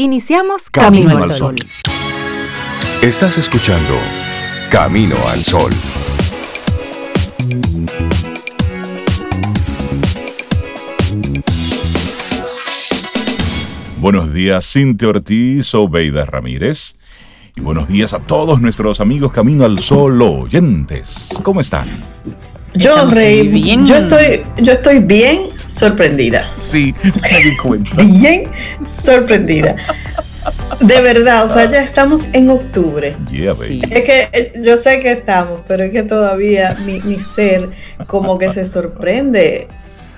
Iniciamos Camino, al Sol. Estás escuchando Camino al Sol. Buenos días, Cintia Ortiz, Obeida Ramírez. Y buenos días a todos nuestros amigos Camino al Sol oyentes. ¿Cómo están? Yo, Rey, bien. yo estoy, yo estoy bien sorprendida. Sí, me bien sorprendida. De verdad, o sea, ya estamos en octubre. Es que eh, yo sé que estamos, pero es que todavía mi, mi ser como que se sorprende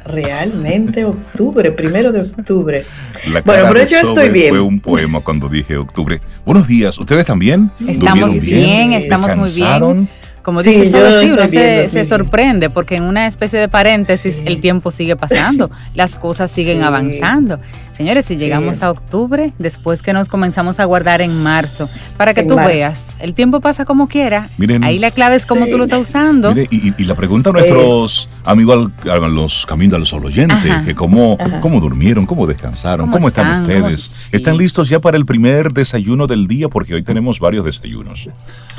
realmente octubre, primero de octubre. bueno, pero yo estoy bien. Fue un poema cuando dije octubre. Buenos días, ¿ustedes también? Estamos bien, estamos muy bien. Como dice dices, se, sorprende porque en una especie de paréntesis el tiempo sigue pasando, las cosas siguen avanzando. Señores, si llegamos a octubre, después que nos comenzamos a guardar en marzo, para que tú veas, el tiempo pasa como quiera. Ahí la clave es cómo tú lo estás usando. y, la pregunta a nuestros amigos, a los caminos a los oyentes, que cómo, cómo durmieron, cómo descansaron, cómo, están, ustedes. ¿Están listos ya para el primer desayuno del día? Porque hoy tenemos varios desayunos.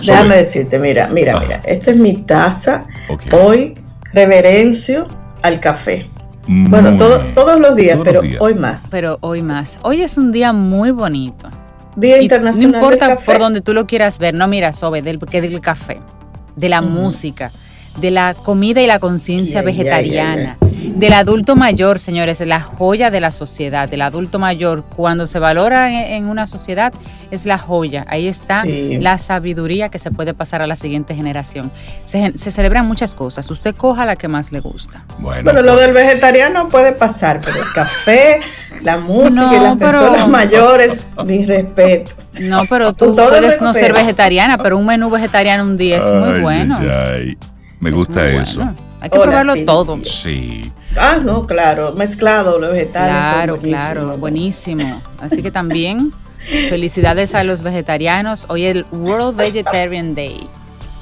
Déjame decirte, mira, mira, mira esta es mi taza. Hoy reverencio al café. Bueno, todos los días, pero hoy más. Pero hoy más. Hoy es un día muy bonito. Día Internacional No importa por donde tú lo quieras ver, no mira, Sobe, del, que del café, de la música, de la comida y la conciencia vegetariana del adulto mayor, señores, la joya de la sociedad, del adulto mayor, cuando se valora en, una sociedad, es la joya. Ahí está la sabiduría que se puede pasar a la siguiente generación. Se, celebran muchas cosas. Usted coja la que más le gusta. Bueno, lo del vegetariano puede pasar, pero el café, la música y las personas mayores, mis respetos. No, pero tú puedes no ser vegetariana, pero un menú vegetariano un día es muy bueno. Me gusta eso. Hay que probarlo todo. Sí. Ah, no, claro, mezclado los vegetales. Claro, claro, buenísimo. Así que también felicidades a los vegetarianos. Hoy es el World Vegetarian Day.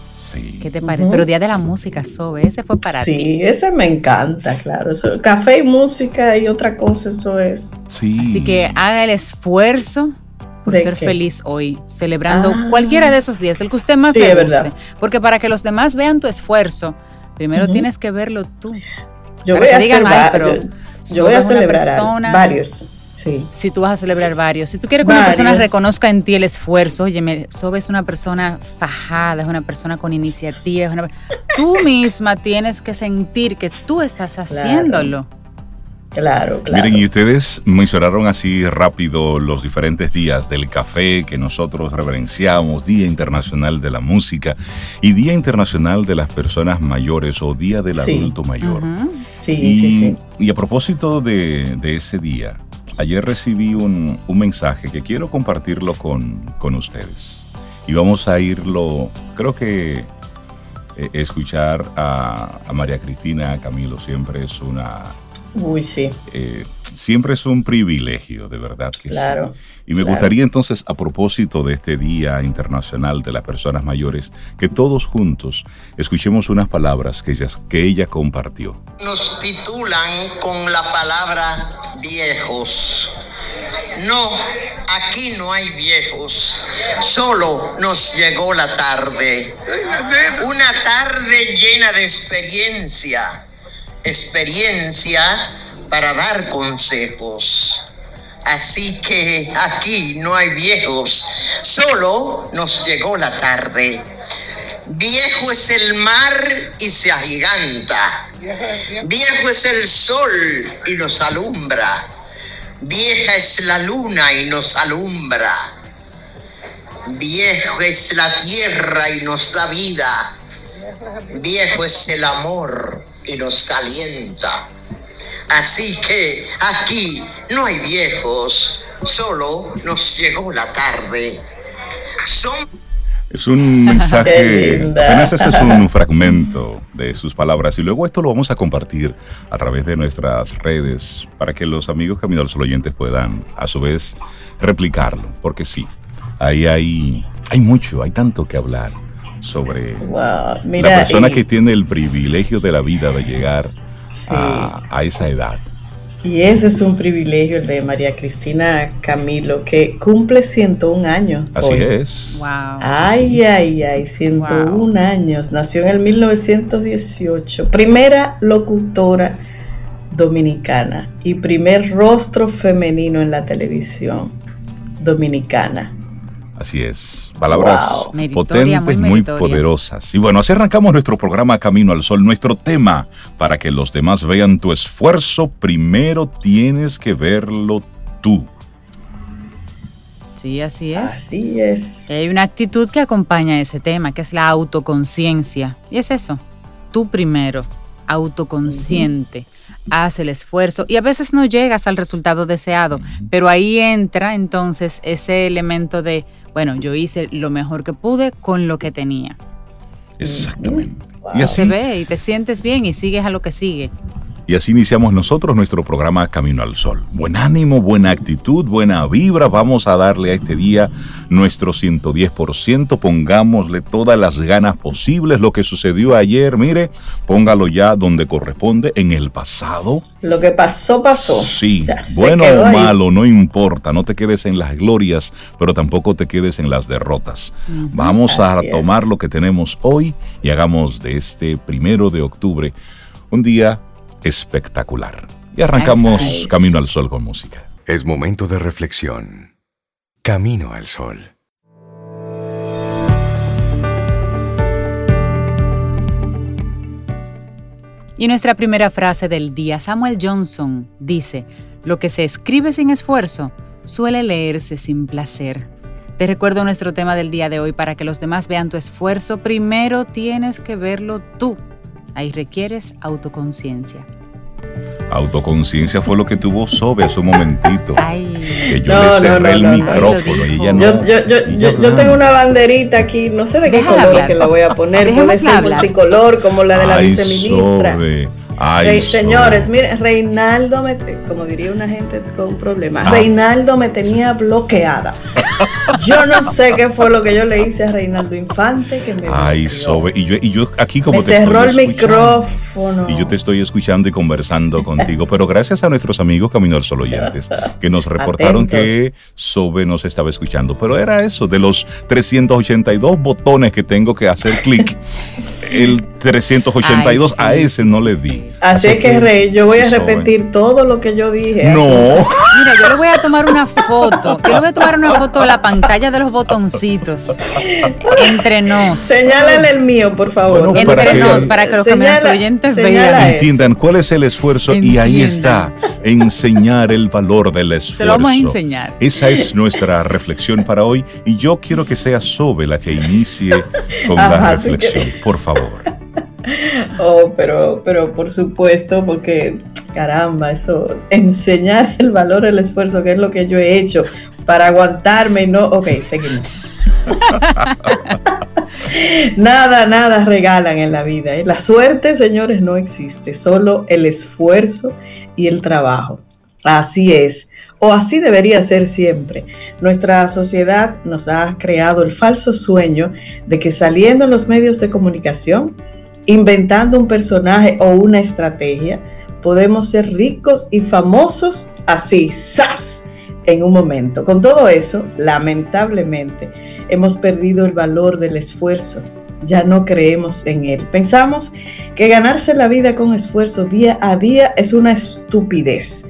Sí. ¿Qué te parece? Pero Día de la Música, Sobe, ese fue para ti. Sí, ese me encanta, claro. café y música y otra cosa, eso es. Sí. Así que haga el esfuerzo por ser feliz hoy, celebrando ah. cualquiera de esos días, el que usted más le guste. Porque para que los demás vean tu esfuerzo, Primero tienes que verlo tú. Yo voy a, yo, voy a celebrar varios. Sí. Si tú vas a celebrar varios. Si tú quieres que una persona reconozca en ti el esfuerzo, oye, Sobe es una persona fajada, es una persona con iniciativa. tú misma tienes que sentir que tú estás haciéndolo. Claro, claro. Miren, y ustedes mencionaron así rápido los diferentes días del café que nosotros reverenciamos, Día Internacional de la Música y Día Internacional de las Personas Mayores o Día del Adulto Mayor. Sí, sí, sí. Y a propósito de, ese día, ayer recibí un, mensaje que quiero compartirlo con, con, ustedes. Y vamos a irlo, creo que eh, escuchar a, a María Cristina Camilo siempre es una Uy, sí. Eh, siempre es un privilegio, de verdad que claro, sí. Y me gustaría entonces, a propósito de este Día Internacional de las Personas Mayores, que todos juntos escuchemos unas palabras que ella, que ella compartió. Nos titulan con la palabra viejos. No, aquí no hay viejos, solo nos llegó la tarde. Una tarde llena de experiencia experiencia para dar consejos. Así que aquí no hay viejos, solo nos llegó la tarde. Viejo es el mar y se agiganta. Viejo es el sol y nos alumbra. Vieja es la luna y nos alumbra. Viejo es la tierra y nos da vida. Viejo es el amor y nos calienta. Así que aquí no hay viejos, solo nos llegó la tarde. Es un mensaje, apenas ese es un fragmento de sus palabras y luego esto lo vamos a compartir a través de nuestras redes para que los amigos Camino al Sol oyentes puedan a su vez replicarlo, porque sí, ahí hay, hay mucho, hay tanto que hablar sobre la persona que tiene el privilegio de la vida de llegar a, esa edad. Y ese es un privilegio el de María Cristina Camilo, que cumple 101 años. Así es. Wow. Ay, ay, ay, 101 años. Nació en el 1918. Primera locutora dominicana y primer rostro femenino en la televisión dominicana. Así es, palabras potentes, muy, poderosas. Y bueno, así arrancamos nuestro programa Camino al Sol. Nuestro tema, para que los demás vean tu esfuerzo, primero tienes que verlo tú. Sí, así es. Así es. hay una actitud que acompaña ese tema, que es la autoconciencia. Y es eso, tú primero, autoconsciente haz el esfuerzo y a veces no llegas al resultado deseado, pero ahí entra entonces ese elemento de, bueno, yo hice lo mejor que pude con lo que tenía. Exactamente. Y así se ve y te sientes bien y sigues a lo que sigue. Y así iniciamos nosotros nuestro programa Camino al Sol. Buen ánimo, buena actitud, buena vibra. Vamos a darle a este día nuestro 110%. Pongámosle todas las ganas posibles. Lo que sucedió ayer, mire, póngalo ya donde corresponde, en el pasado. Lo que pasó, pasó. Sí, bueno o malo, no importa. No te quedes en las glorias, pero tampoco te quedes en las derrotas. Vamos a tomar lo que tenemos hoy y hagamos de este primero de octubre un día espectacular. Y arrancamos Camino al Sol con música. Es momento de reflexión. Camino al Sol. Y nuestra primera frase del día, Samuel Johnson, dice, lo que se escribe sin esfuerzo suele leerse sin placer. Te recuerdo nuestro tema del día de hoy para que los demás vean tu esfuerzo. Primero tienes que verlo tú. Ahí requieres autoconciencia. Autoconciencia fue lo que tuvo Sobe hace un momentito. Que yo le cerré el micrófono y ella no. Yo, tengo una banderita aquí, no sé de qué color que la voy a poner. Puede ser multicolor como la de la viceministra. Señores, miren, Reinaldo, me, como diría una gente con problemas, ah. Reinaldo me tenía bloqueada. Yo no sé qué fue lo que yo le hice a Reinaldo Infante que me Ay, Sobe, y yo, y yo aquí como me cerró el micrófono. Y yo te estoy escuchando y conversando contigo, pero gracias a nuestros amigos Camino al Sol oyentes que nos reportaron que Sobe nos estaba escuchando, pero era eso, de los 382 botones que tengo que hacer clic, el 382 a ese no le di. Así, que, Rey, yo voy a repetir todo lo que yo dije. No. Mira, yo le voy a tomar una foto. Yo le voy a tomar una foto de la pantalla de los botoncitos. Entre nos. Señálale el mío, por favor. Entre nos, para que los oyentes vean. Entiendan cuál es el esfuerzo y ahí está. Enseñar el valor del esfuerzo. Se lo vamos a enseñar. Esa es nuestra reflexión para hoy y yo quiero que sea Sobe la que inicie con la reflexión, por favor. Oh, pero, pero por supuesto, porque caramba, eso, enseñar el valor del esfuerzo, que es lo que yo he hecho para aguantarme y no. Ok, seguimos. nada, nada regalan en la vida. ¿eh? La suerte, señores, no existe, solo el esfuerzo y el trabajo. Así es, o así debería ser siempre. Nuestra sociedad nos ha creado el falso sueño de que saliendo en los medios de comunicación, inventando un personaje o una estrategia, podemos ser ricos y famosos así, ¡zas! en un momento. Con todo eso, lamentablemente, hemos perdido el valor del esfuerzo. Ya no creemos en él. Pensamos que ganarse la vida con esfuerzo día a día es una estupidez.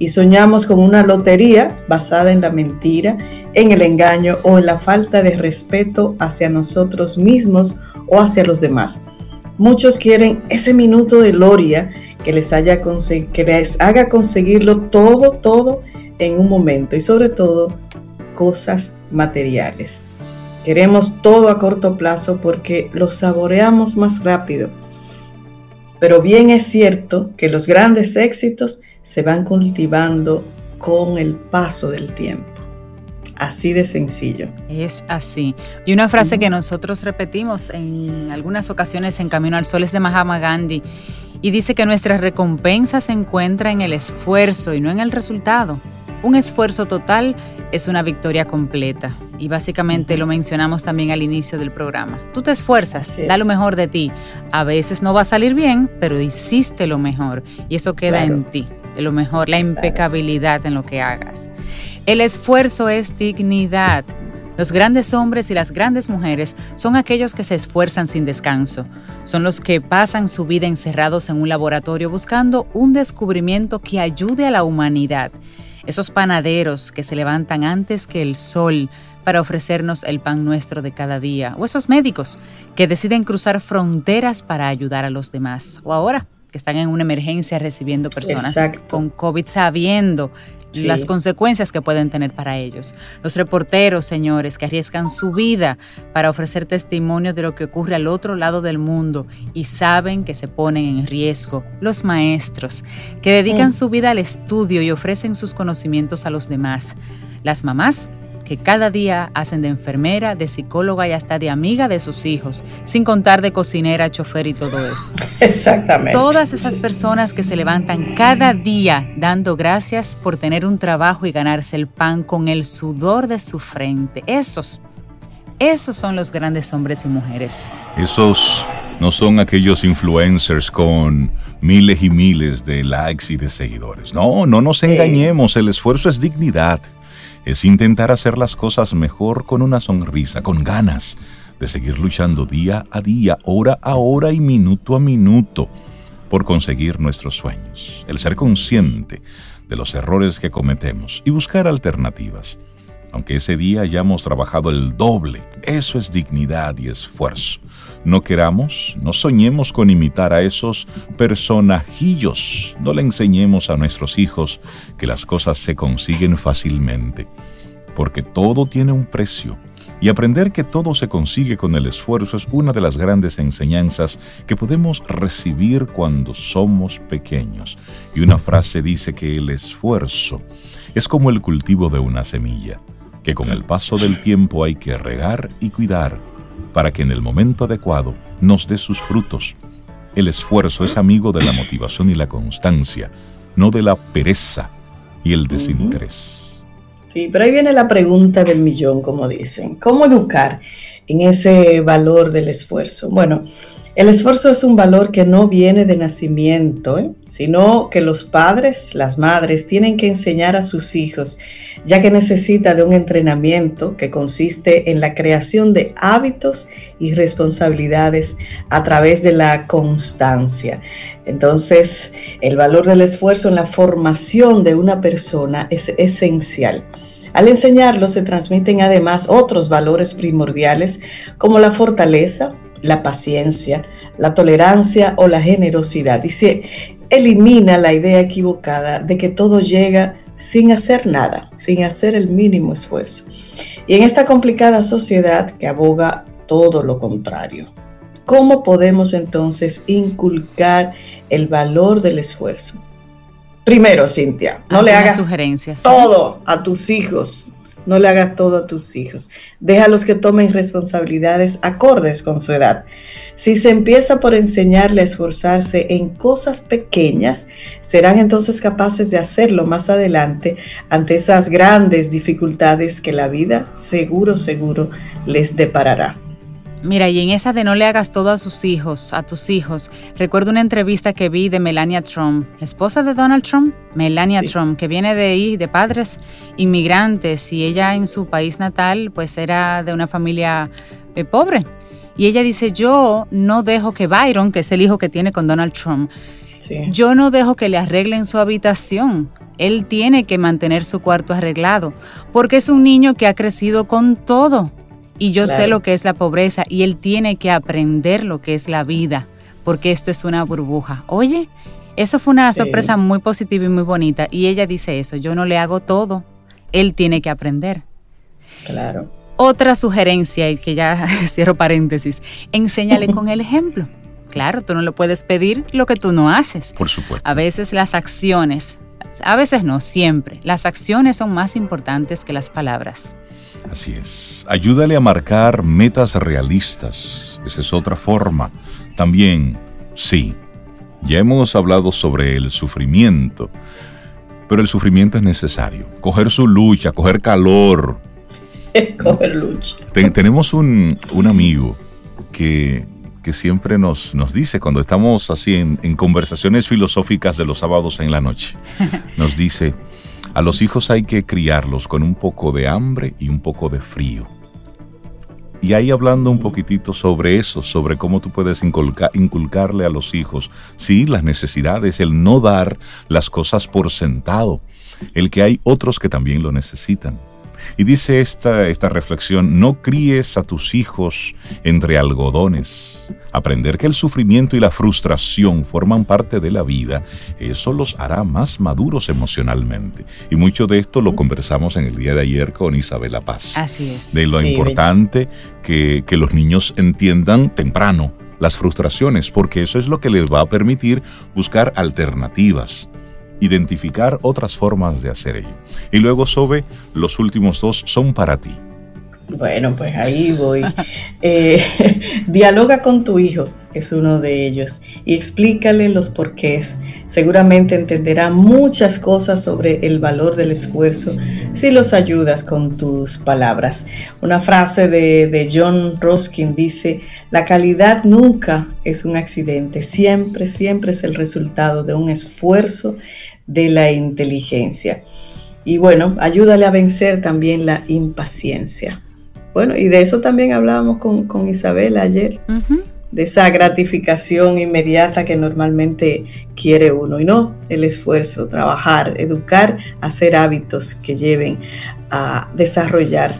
Y soñamos con una lotería basada en la mentira, en el engaño o en la falta de respeto hacia nosotros mismos o hacia los demás. Muchos quieren ese minuto de gloria que les, haga conseguirlo todo, todo en un momento y sobre todo cosas materiales. Queremos todo a corto plazo porque lo saboreamos más rápido. Pero bien es cierto que los grandes éxitos se van cultivando con el paso del tiempo. Así de sencillo. Es así. Y una frase que nosotros repetimos en algunas ocasiones en Camino al Sol es de Mahatma Gandhi y dice que nuestra recompensa se encuentra en el esfuerzo y no en el resultado. Un esfuerzo total es una victoria completa y básicamente lo mencionamos también al inicio del programa. Tú te esfuerzas, da lo mejor de ti. A veces no va a salir bien, pero hiciste lo mejor y eso queda en ti. lo mejor, la impecabilidad en lo que hagas. El esfuerzo es dignidad. Los grandes hombres y las grandes mujeres son aquellos que se esfuerzan sin descanso. Son los que pasan su vida encerrados en un laboratorio buscando un descubrimiento que ayude a la humanidad. Esos panaderos que se levantan antes que el sol para ofrecernos el pan nuestro de cada día. O esos médicos que deciden cruzar fronteras para ayudar a los demás. O ahora que están en una emergencia recibiendo personas con COVID sabiendo las consecuencias que pueden tener para ellos. Los reporteros, señores, que arriesgan su vida para ofrecer testimonio de lo que ocurre al otro lado del mundo y saben que se ponen en riesgo. Los maestros, que dedican mm. su vida al estudio y ofrecen sus conocimientos a los demás. Las mamás, que cada día hacen de enfermera, de psicóloga y hasta de amiga de sus hijos, sin contar de cocinera, chofer y todo eso. Exactamente. Todas esas personas que se levantan cada día dando gracias por tener un trabajo y ganarse el pan con el sudor de su frente. Esos, esos son los grandes hombres y mujeres. Esos no son aquellos influencers con miles y miles de likes y de seguidores. No, no nos engañemos, el esfuerzo es dignidad es intentar hacer las cosas mejor con una sonrisa, con ganas de seguir luchando día a día, hora a hora y minuto a minuto por conseguir nuestros sueños. El ser consciente de los errores que cometemos y buscar alternativas. Aunque ese día hayamos trabajado el doble, eso es dignidad y esfuerzo. No queramos, no soñemos con imitar a esos personajillos. No le enseñemos a nuestros hijos que las cosas se consiguen fácilmente, porque todo tiene un precio. Y aprender que todo se consigue con el esfuerzo es una de las grandes enseñanzas que podemos recibir cuando somos pequeños. Y una frase dice que el esfuerzo es como el cultivo de una semilla, que con el paso del tiempo hay que regar y cuidar para que en el momento adecuado nos dé sus frutos. El esfuerzo es amigo de la motivación y la constancia, no de la pereza y el desinterés. Sí, pero ahí viene la pregunta del millón, como dicen. ¿Cómo educar en ese valor del esfuerzo? Bueno, el esfuerzo es un valor que no viene de nacimiento, ¿eh? sino que los padres, las madres, tienen que enseñar a sus hijos, ya que necesita de un entrenamiento que consiste en la creación de hábitos y responsabilidades a través de la constancia. Entonces, el valor del esfuerzo en la formación de una persona es esencial. Al enseñarlo se transmiten además otros valores primordiales como la fortaleza, la paciencia, la tolerancia o la generosidad. Y se elimina la idea equivocada de que todo llega sin hacer nada, sin hacer el mínimo esfuerzo. Y en esta complicada sociedad que aboga todo lo contrario, ¿cómo podemos entonces inculcar el valor del esfuerzo? Primero, Cintia, no le hagas todo a tus hijos, no le hagas todo a tus hijos. Déjalos que tomen responsabilidades acordes con su edad. Si se empieza por enseñarle a esforzarse en cosas pequeñas, serán entonces capaces de hacerlo más adelante ante esas grandes dificultades que la vida seguro, seguro les deparará. Mira, y en esa de no le hagas todo a sus hijos, a tus hijos, recuerdo una entrevista que vi de Melania Trump, la esposa de Donald Trump, Melania Trump, que viene de ahí, de padres inmigrantes, y ella en su país natal, pues era de una familia eh, pobre. Y ella dice, yo no dejo que Byron, que es el hijo que tiene con Donald Trump, yo no dejo que le arreglen su habitación. Él tiene que mantener su cuarto arreglado, porque es un niño que ha crecido con todo y yo sé lo que es la pobreza y él tiene que aprender lo que es la vida, porque esto es una burbuja. Oye, eso fue una sorpresa muy positiva y muy bonita. Y ella dice eso, yo no le hago todo, él tiene que aprender. Claro. Otra sugerencia, y que ya cierro paréntesis, enséñale con el ejemplo. Claro, tú no le puedes pedir lo que tú no haces. Por supuesto. A veces las acciones, a veces no, siempre, las acciones son más importantes que las palabras. Así es. Ayúdale a marcar metas realistas. Esa es otra forma. También, sí, ya hemos hablado sobre el sufrimiento, pero el sufrimiento es necesario. Coger su lucha, coger calor. coger lucha. tenemos un, un amigo que que siempre nos, nos dice cuando estamos así en, en conversaciones filosóficas de los sábados en la noche. Nos dice, a los hijos hay que criarlos con un poco de hambre y un poco de frío. Y ahí hablando un poquitito sobre eso, sobre cómo tú puedes inculcarle a los hijos, sí, las necesidades, el no dar las cosas por sentado, el que hay otros que también lo necesitan. Y dice esta, esta reflexión, no críes a tus hijos entre algodones. Aprender que el sufrimiento y la frustración forman parte de la vida, eso los hará más maduros emocionalmente. Y mucho de esto lo conversamos en el día de ayer con Isabela Paz. Así es. De lo importante que, que los niños entiendan temprano las frustraciones, porque eso es lo que les va a permitir buscar alternativas identificar otras formas de hacer ello. Y luego, Sobe, los últimos dos son para ti. Bueno, pues ahí voy. Eh, dialoga con tu hijo, es uno de ellos, y explícale los porqués. Seguramente entenderá muchas cosas sobre el valor del esfuerzo si los ayudas con tus palabras. Una frase de, de John Ruskin dice, la calidad nunca es un accidente, siempre, siempre es el resultado de un esfuerzo de la inteligencia. Y bueno, ayúdale a vencer también la impaciencia. Bueno, y de eso también hablábamos con, con Isabel ayer, de esa gratificación inmediata que normalmente quiere uno, y no el esfuerzo, trabajar, educar, hacer hábitos que lleven a desarrollar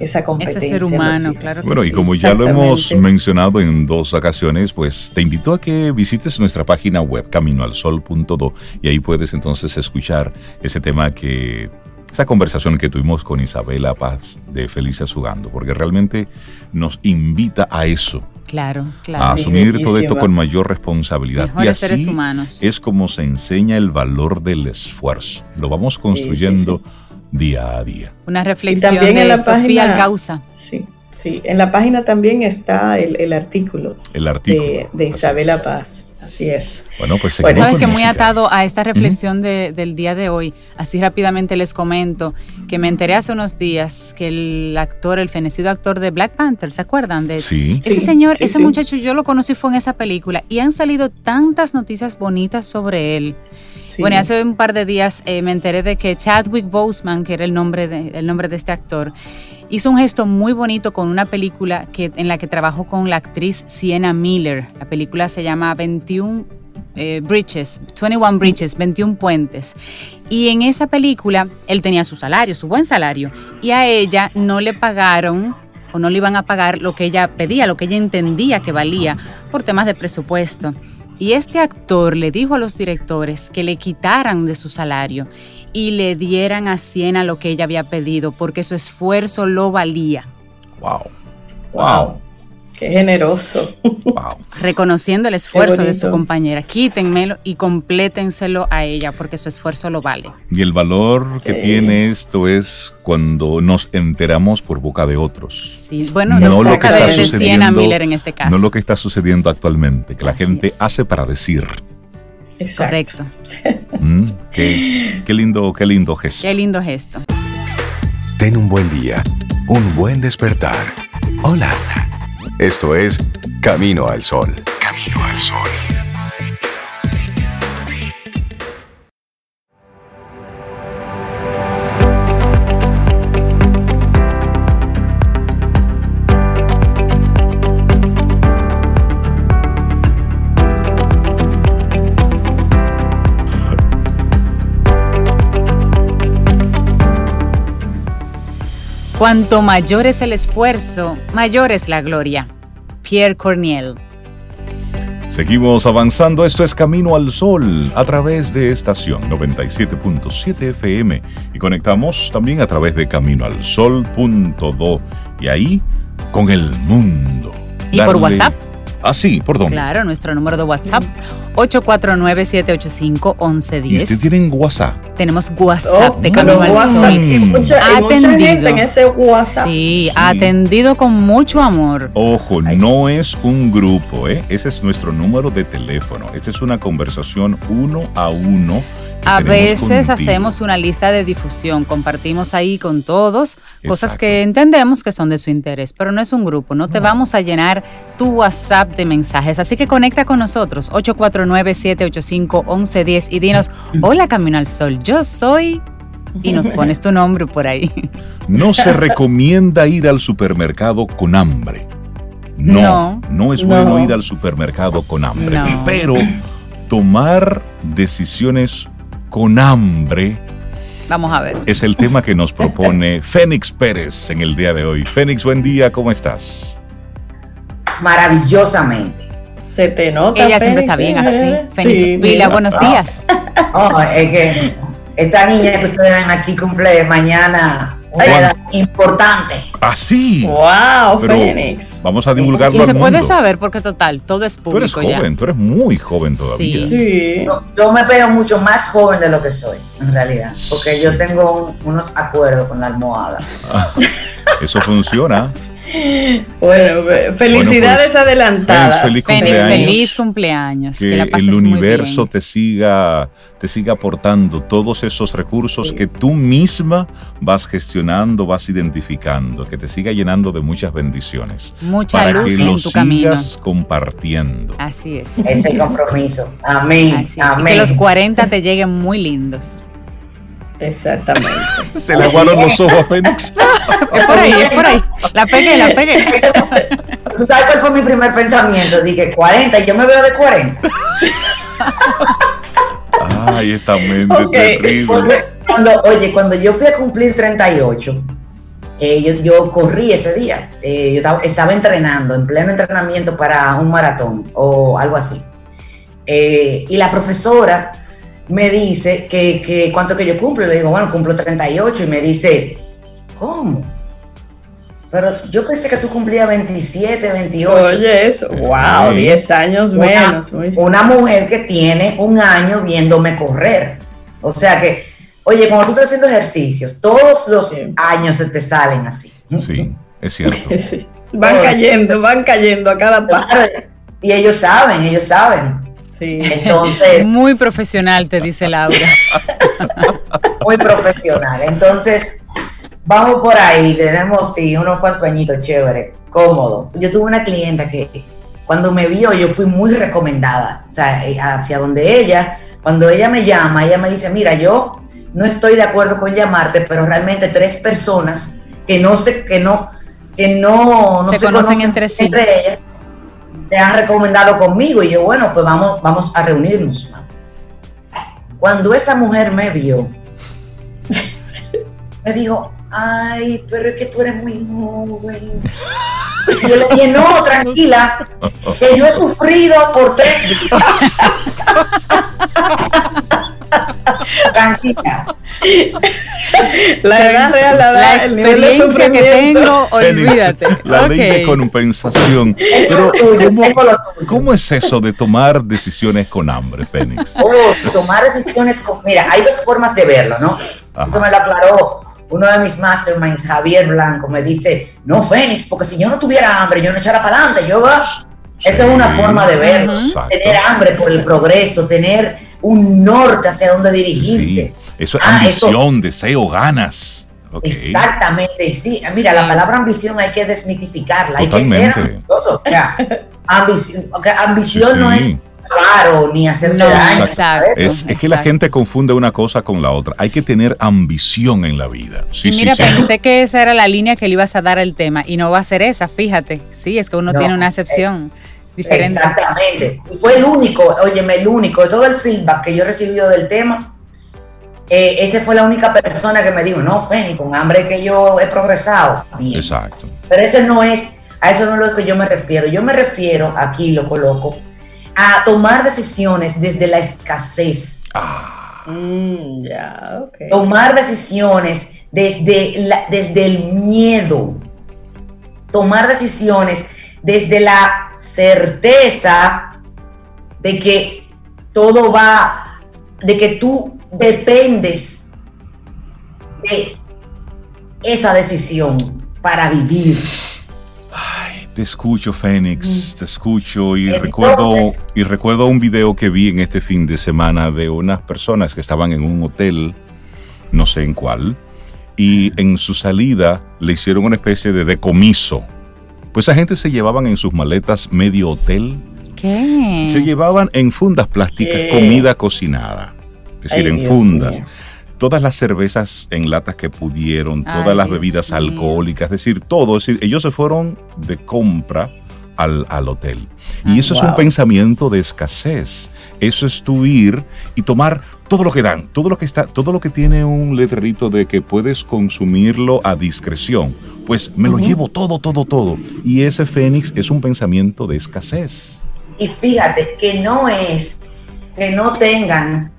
esa competencia. Ese ser humano, claro. Bueno, y como ya lo hemos mencionado en dos ocasiones, pues te invito a que visites nuestra página web caminoalsol.do y ahí puedes entonces escuchar ese tema que esa conversación que tuvimos con Isabela Paz de Felices Jugando, porque realmente nos invita a eso. Claro, claro. A asumir todo esto con mayor responsabilidad. y así seres humanos. es como se enseña el valor del esfuerzo. Lo vamos construyendo día a día. Una reflexión también de en la Sofía página, Causa. Sí, sí, en la página también está el, artículo, el artículo de, Isabela Paz. Así es. Bueno, pues sabes que muy atado a esta reflexión del día de hoy, así rápidamente les comento que me enteré hace unos días que el actor, el fenecido actor de Black Panther, ¿se acuerdan de sí. ese señor, ese muchacho yo lo conocí fue en esa película y han salido tantas noticias bonitas sobre él. Bueno, hace un par de días eh, me enteré de que Chadwick Boseman, que era el nombre de, el nombre de este actor, hizo un gesto muy bonito con una película que, en la que trabajó con la actriz Sienna Miller. La película se llama 21 eh, Bridges, 21 Bridges, 21 puentes. Y en esa película él tenía su salario, su buen salario, y a ella no le pagaron o no le iban a pagar lo que ella pedía, lo que ella entendía que valía por temas de presupuesto. Y este actor le dijo a los directores que le quitaran de su salario y le dieran a Siena lo que ella había pedido, porque su esfuerzo lo valía. Wow. Wow. Qué generoso. Wow. Reconociendo el esfuerzo de su compañera. Quítenmelo y complétenselo a ella porque su esfuerzo lo vale. Y el valor que tiene esto es cuando nos enteramos por boca de otros. Sí, bueno, no lo que está de sucediendo, Miller en este caso. No lo que está sucediendo actualmente, que la gente hace para decir. Exacto. Correcto. Mm, qué, qué lindo, qué lindo gesto. Qué lindo gesto. Ten un buen día, un buen despertar. Hola. Esto es Camino al Sol. Camino al Sol. Cuanto mayor es el esfuerzo, mayor es la gloria. Pierre Corniel. Seguimos avanzando, esto es Camino al Sol a través de estación 97.7 FM y conectamos también a través de caminoalsol.do y ahí con el mundo. ¿Y por WhatsApp? Ah, sí, ¿por dónde? Claro, nuestro número de WhatsApp, 849-785-1110. ¿Y tienen WhatsApp? Tenemos WhatsApp de Camino al Sol. Y mucha, gente en ese WhatsApp. Sí, atendido con mucho amor. Ojo, no es un grupo, ¿eh? Ese es nuestro número de teléfono. Esta es una conversación uno a uno A veces hacemos una lista de difusión, compartimos ahí con todos cosas que entendemos que son de su interés, pero no es un grupo, no te vamos a llenar tu WhatsApp de mensajes, así que conecta con nosotros 849-785-1110 y dinos, hola Camino al Sol, yo soy y nos pones tu nombre por ahí. No se recomienda ir al supermercado con hambre. No, no, es bueno ir al supermercado con hambre, pero tomar decisiones con hambre. Vamos a ver. Es el tema que nos propone Fénix Pérez en el día de hoy. Fénix, buen día, ¿cómo estás? Maravillosamente. Se te nota. Ella siempre está bien así. Fénix Pila, buenos días. Oh, es que esta niña que ustedes ven aquí cumple mañana una edad importante. Así. Ah, wow, Fénix. Vamos a divulgarlo. Y se puede saber porque total, todo es público. Tú eres joven, tú eres muy joven todavía. Sí. Yo, me veo mucho más joven de lo que soy, en realidad. Porque yo tengo unos acuerdos con la almohada. Ah, eso funciona. Bueno, felicidades pues, adelantadas. Feliz, feliz cumpleaños. Que, el universo te siga, te siga aportando todos esos recursos que tú misma vas gestionando, vas identificando, que te siga llenando de muchas bendiciones. Mucha para luz que lo tu sigas compartiendo. Así es. Ese compromiso. Amén. Amén. que los 40 te lleguen muy lindos. Exactamente. Se le aguaron los ojos a Fénix. es por ahí, es por ahí. La pegué, la pegué. ¿Tú sabes cuál fue mi primer pensamiento? Dije 40 y yo me veo de 40. Ay, esta mente terrible. Cuando, oye, cuando yo fui a cumplir 38, eh, yo, yo, corrí ese día. Eh, yo estaba, entrenando, en pleno entrenamiento para un maratón o algo así. Eh, y la profesora me dice que, que cuánto que yo cumplo. Le digo, bueno, cumplo 38 y me dice, ¿cómo? Pero yo pensé que tú cumplías 27, 28. Oye, eso, wow, 10 años menos. Una, mujer que tiene un año viéndome correr. O sea que, oye, cuando tú estás haciendo ejercicios, todos los años se te salen así. Sí, es cierto. van cayendo, van cayendo a cada paso. Y ellos saben, ellos saben. Entonces. Muy profesional, te dice Laura. Muy profesional. Entonces, vamos por ahí. Tenemos, sí, unos cuantos añitos chévere, cómodo. Yo tuve una clienta que cuando me vio, yo fui muy recomendada. O sea, eh, hacia donde ella, cuando ella me llama, ella me dice: Mira, yo no estoy de acuerdo con llamarte, pero realmente tres personas que no se, que no, que no, se, conocen, entre sí. Entre ellas, te han recomendado conmigo y yo, bueno, pues vamos, vamos a reunirnos. Cuando esa mujer me vio, me dijo, ay, pero es que tú eres muy joven. Y yo le dije, no, tranquila, que yo he sufrido por tres Tranquila. La edad real, la edad, el nivel de sufrimiento. que tengo, olvídate. La ley de compensación. Pero, ¿cómo, ¿cómo, es eso de tomar decisiones con hambre, Fénix? Oh, tomar decisiones con. Mira, hay dos formas de verlo, ¿no? Esto me lo aclaró uno de mis masterminds, Javier Blanco, me dice: No, Fénix, porque si yo no tuviera hambre, yo no echara para adelante. Yo va. Esa es una forma de verlo. Tener hambre por el progreso, tener un norte hacia donde dirigirte. Eso es ah, ambición, deseo, ganas. Exactamente, sí. Mira, la palabra ambición hay que desmitificarla, hay que ser ambicioso. ambición, ambición no es claro ni hacer no, Exacto. Es, que la gente confunde una cosa con la otra. Hay que tener ambición en la vida. Sí, mira, pensé que esa era la línea que le ibas a dar al tema y no va a ser esa, fíjate. Sí, es que uno tiene una Exactamente. Y fue el único, óyeme, el único de todo el feedback que yo he recibido del tema. Eh, ese fue la única persona que me dijo, no, Feni, con hambre que yo he progresado. Exacto. Pero eso no es, a eso no es lo que yo me refiero. Yo me refiero, aquí lo coloco, a tomar decisiones desde la escasez. Ah. Mm, tomar decisiones desde, la, desde el miedo. Tomar decisiones desde la certeza de que todo va, de que tú dependes de esa decisión para vivir. Te escucho, Fénix, te escucho y recuerdo y recuerdo un video que vi en este fin de semana de unas personas que estaban en un hotel, no sé en cuál, y en su salida le hicieron una especie de decomiso. Pues esa gente se llevaban en sus maletas medio hotel. ¿Qué? Se llevaban en fundas plásticas comida cocinada. Es decir, en fundas todas las cervezas en latas que pudieron, todas las bebidas alcohólicas, es decir, todo. Es decir, ellos se fueron de compra al, hotel. y eso es un pensamiento de escasez. Eso es tu ir y tomar todo lo que dan, todo lo que está, todo lo que tiene un letrerito de que puedes consumirlo a discreción. Pues me lo llevo todo, todo, todo. Y ese Fénix es un pensamiento de escasez. Y fíjate que no es que no tengan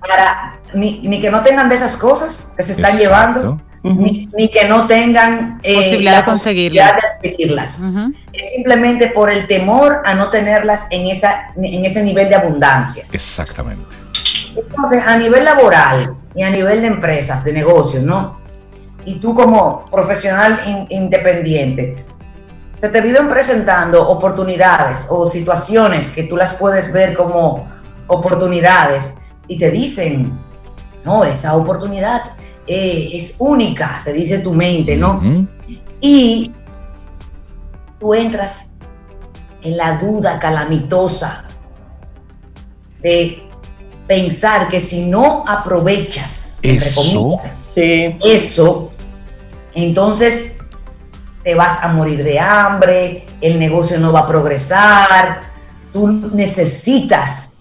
para ni, que no tengan de esas cosas que se están llevando, ni, que no tengan eh, posibilidad la de conseguirlas. De adquirirlas. Es simplemente por el temor a no tenerlas en, esa, en ese nivel de abundancia. Exactamente. Entonces, a nivel laboral y a nivel de empresas, de negocios, ¿no? Y tú como profesional independiente, se te viven presentando oportunidades o situaciones que tú las puedes ver como oportunidades y te dicen, no, esa oportunidad eh, es única, te dice tu mente, ¿no? Y tú entras en la duda calamitosa de pensar que si no aprovechas eso, eso, entonces te vas a morir de hambre, el negocio no va a progresar, tú necesitas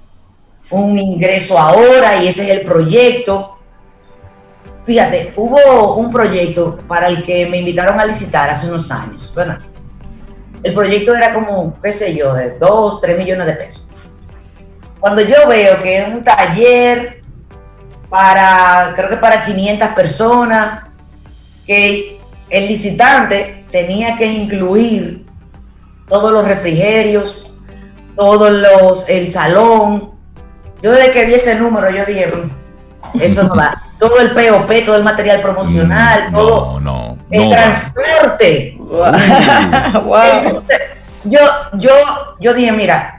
un ingreso ahora y ese es el proyecto. Fíjate, hubo un proyecto para el que me invitaron a licitar hace unos años. Bueno, el proyecto era como, qué sé yo, de 2, 3 millones de pesos. Cuando yo veo que es un taller para, creo que para 500 personas, que el licitante tenía que incluir todos los refrigerios, todos los, el salón, yo desde que vi ese número, yo dije, mm, eso no va. Todo el POP, todo el material promocional, mm, todo no, el transporte. yo, yo, yo dije, mira,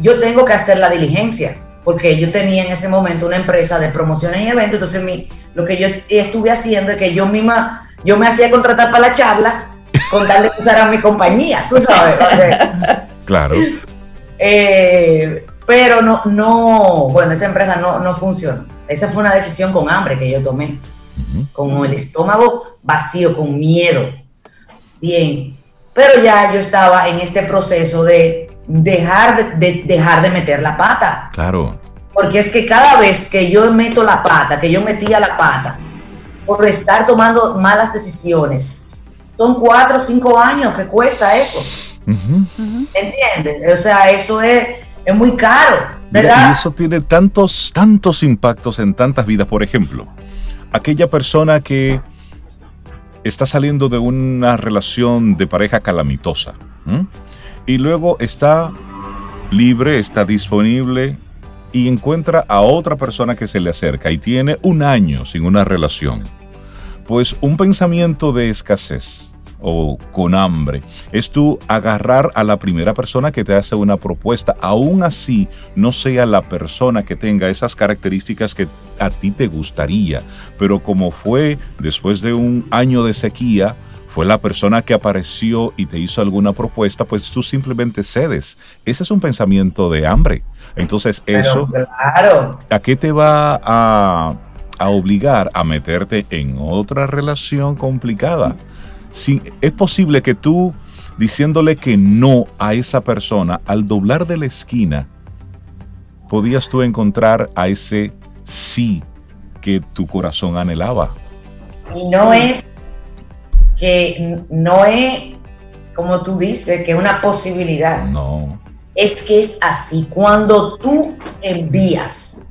yo tengo que hacer la diligencia, porque yo tenía en ese momento una empresa de promociones y eventos, entonces mi, lo que yo estuve haciendo es que yo misma, yo me hacía contratar para la charla con darle que usar a mi compañía, tú sabes. claro. Eh, pero no, no, bueno, esa empresa no, no funcionó. Esa fue una decisión con hambre que yo tomé, con el estómago vacío, con miedo. Bien, pero ya yo estaba en este proceso de dejar de, dejar de meter la pata. Claro. Porque es que cada vez que yo meto la pata, que yo metía la pata, por estar tomando malas decisiones, son cuatro o cinco años que cuesta eso. ¿Entiendes? O sea, eso es es muy caro. ¿verdad? y eso tiene tantos, tantos impactos en tantas vidas. Por ejemplo, aquella persona que está saliendo de una relación de pareja calamitosa y luego está libre, está disponible y encuentra a otra persona que se le acerca y tiene un año sin una relación. Pues un pensamiento de escasez, o con hambre. Es tú agarrar a la primera persona que te hace una propuesta, aún así no sea la persona que tenga esas características que a ti te gustaría, pero como fue después de un año de sequía, fue la persona que apareció y te hizo alguna propuesta, pues tú simplemente cedes. Ese es un pensamiento de hambre. Entonces eso, claro. ¿a qué te va a, a obligar a meterte en otra relación complicada? es posible que tú, diciéndole que no a esa persona, al doblar de la esquina, podías tú encontrar a ese sí que tu corazón anhelaba. Y no es que no es, como tú dices, que es una posibilidad. No. Es que es así. Cuando tú envías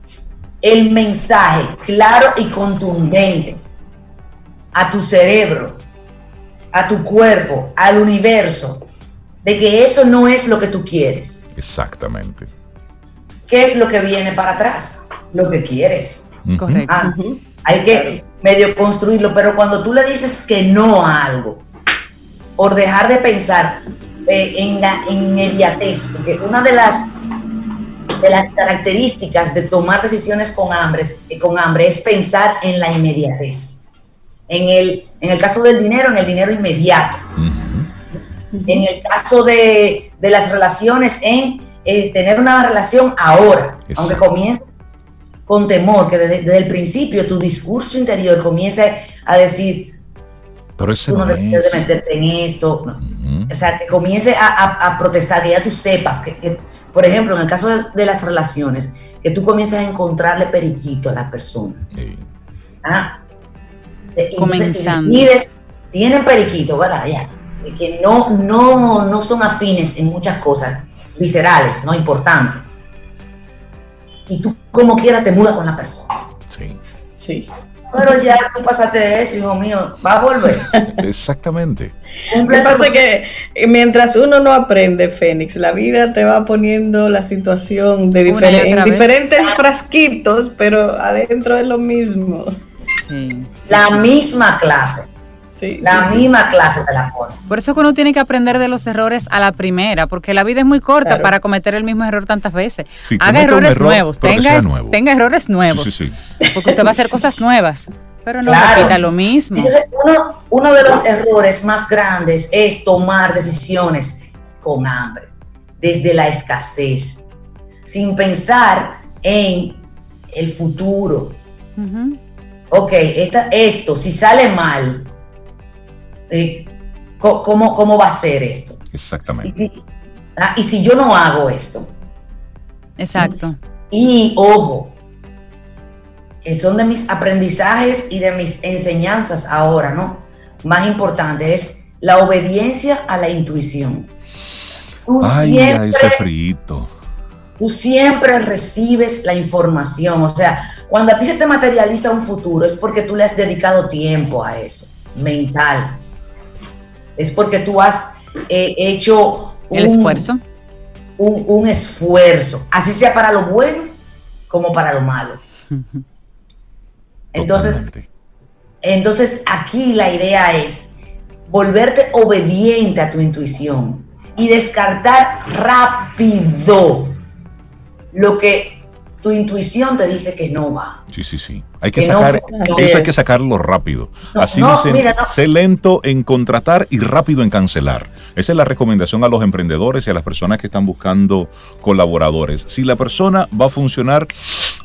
el mensaje claro y contundente a tu cerebro a tu cuerpo, al universo, de que eso no es lo que tú quieres. Exactamente. ¿Qué es lo que viene para atrás? Lo que quieres. Correcto. Ah, hay que medio construirlo, pero cuando tú le dices que no a algo, por dejar de pensar eh, en la inmediatez, porque una de las, de las características de tomar decisiones con hambre, eh, con hambre es pensar en la inmediatez. En el, en el caso del dinero, en el dinero inmediato. En el caso de, de las relaciones, en eh, tener una relación ahora, aunque comience con temor, que desde, el principio tu discurso interior comience a decir, pero ese tú no, debes de meterte en esto, o sea, que comience a, protestar, que ya tú sepas, que, por ejemplo, en el caso de, las relaciones, que tú comiences a encontrarle periquito a la persona. ¿Ah? Comenzando. tienen periquito, ¿verdad? Ya, que no, no, no son afines en muchas cosas viscerales, no importantes. Y tú como quiera te mudas con la persona. Sí. Sí. Pero ya tú pasaste eso, hijo mío, va a volver. Exactamente. Lo que pasa es que mientras uno no aprende, Fénix, la vida te va poniendo la situación de en diferentes frasquitos, pero adentro es lo mismo. Sí, la misma clase la misma clase de la forma. Por eso que uno tiene que aprender de los errores a la primera, porque la vida es muy corta para cometer el mismo error tantas veces. Haga errores nuevos, tenga, tenga errores nuevos, porque usted va a hacer cosas nuevas, pero no repita lo mismo. uno, uno de los errores más grandes es tomar decisiones con hambre, desde la escasez, sin pensar en el futuro. Ok, esta, esto, si sale mal, eh, ¿cómo, va a ser esto? Exactamente. Ah, y, si yo no hago esto. Exacto. Y, ojo, que son de mis aprendizajes y de mis enseñanzas ahora, ¿no? Más importante es la obediencia a la intuición. Tú siempre, ese frito. Tú siempre recibes la información. O sea, cuando a ti se te materializa un futuro es porque tú le has dedicado tiempo a eso, mental es porque tú has eh, hecho un, el esfuerzo. Un, esfuerzo, así sea para lo bueno como para lo malo. Entonces, entonces aquí la idea es volverte obediente a tu intuición y descartar rápido lo que tu intuición te dice que no va. Sí, sí, sí. Hay que, sacar, eso hay que sacarlo rápido. Así dicen, sé lento en contratar y rápido en cancelar. Esa es la recomendación a los emprendedores y a las personas que están buscando colaboradores. Si la persona va a funcionar,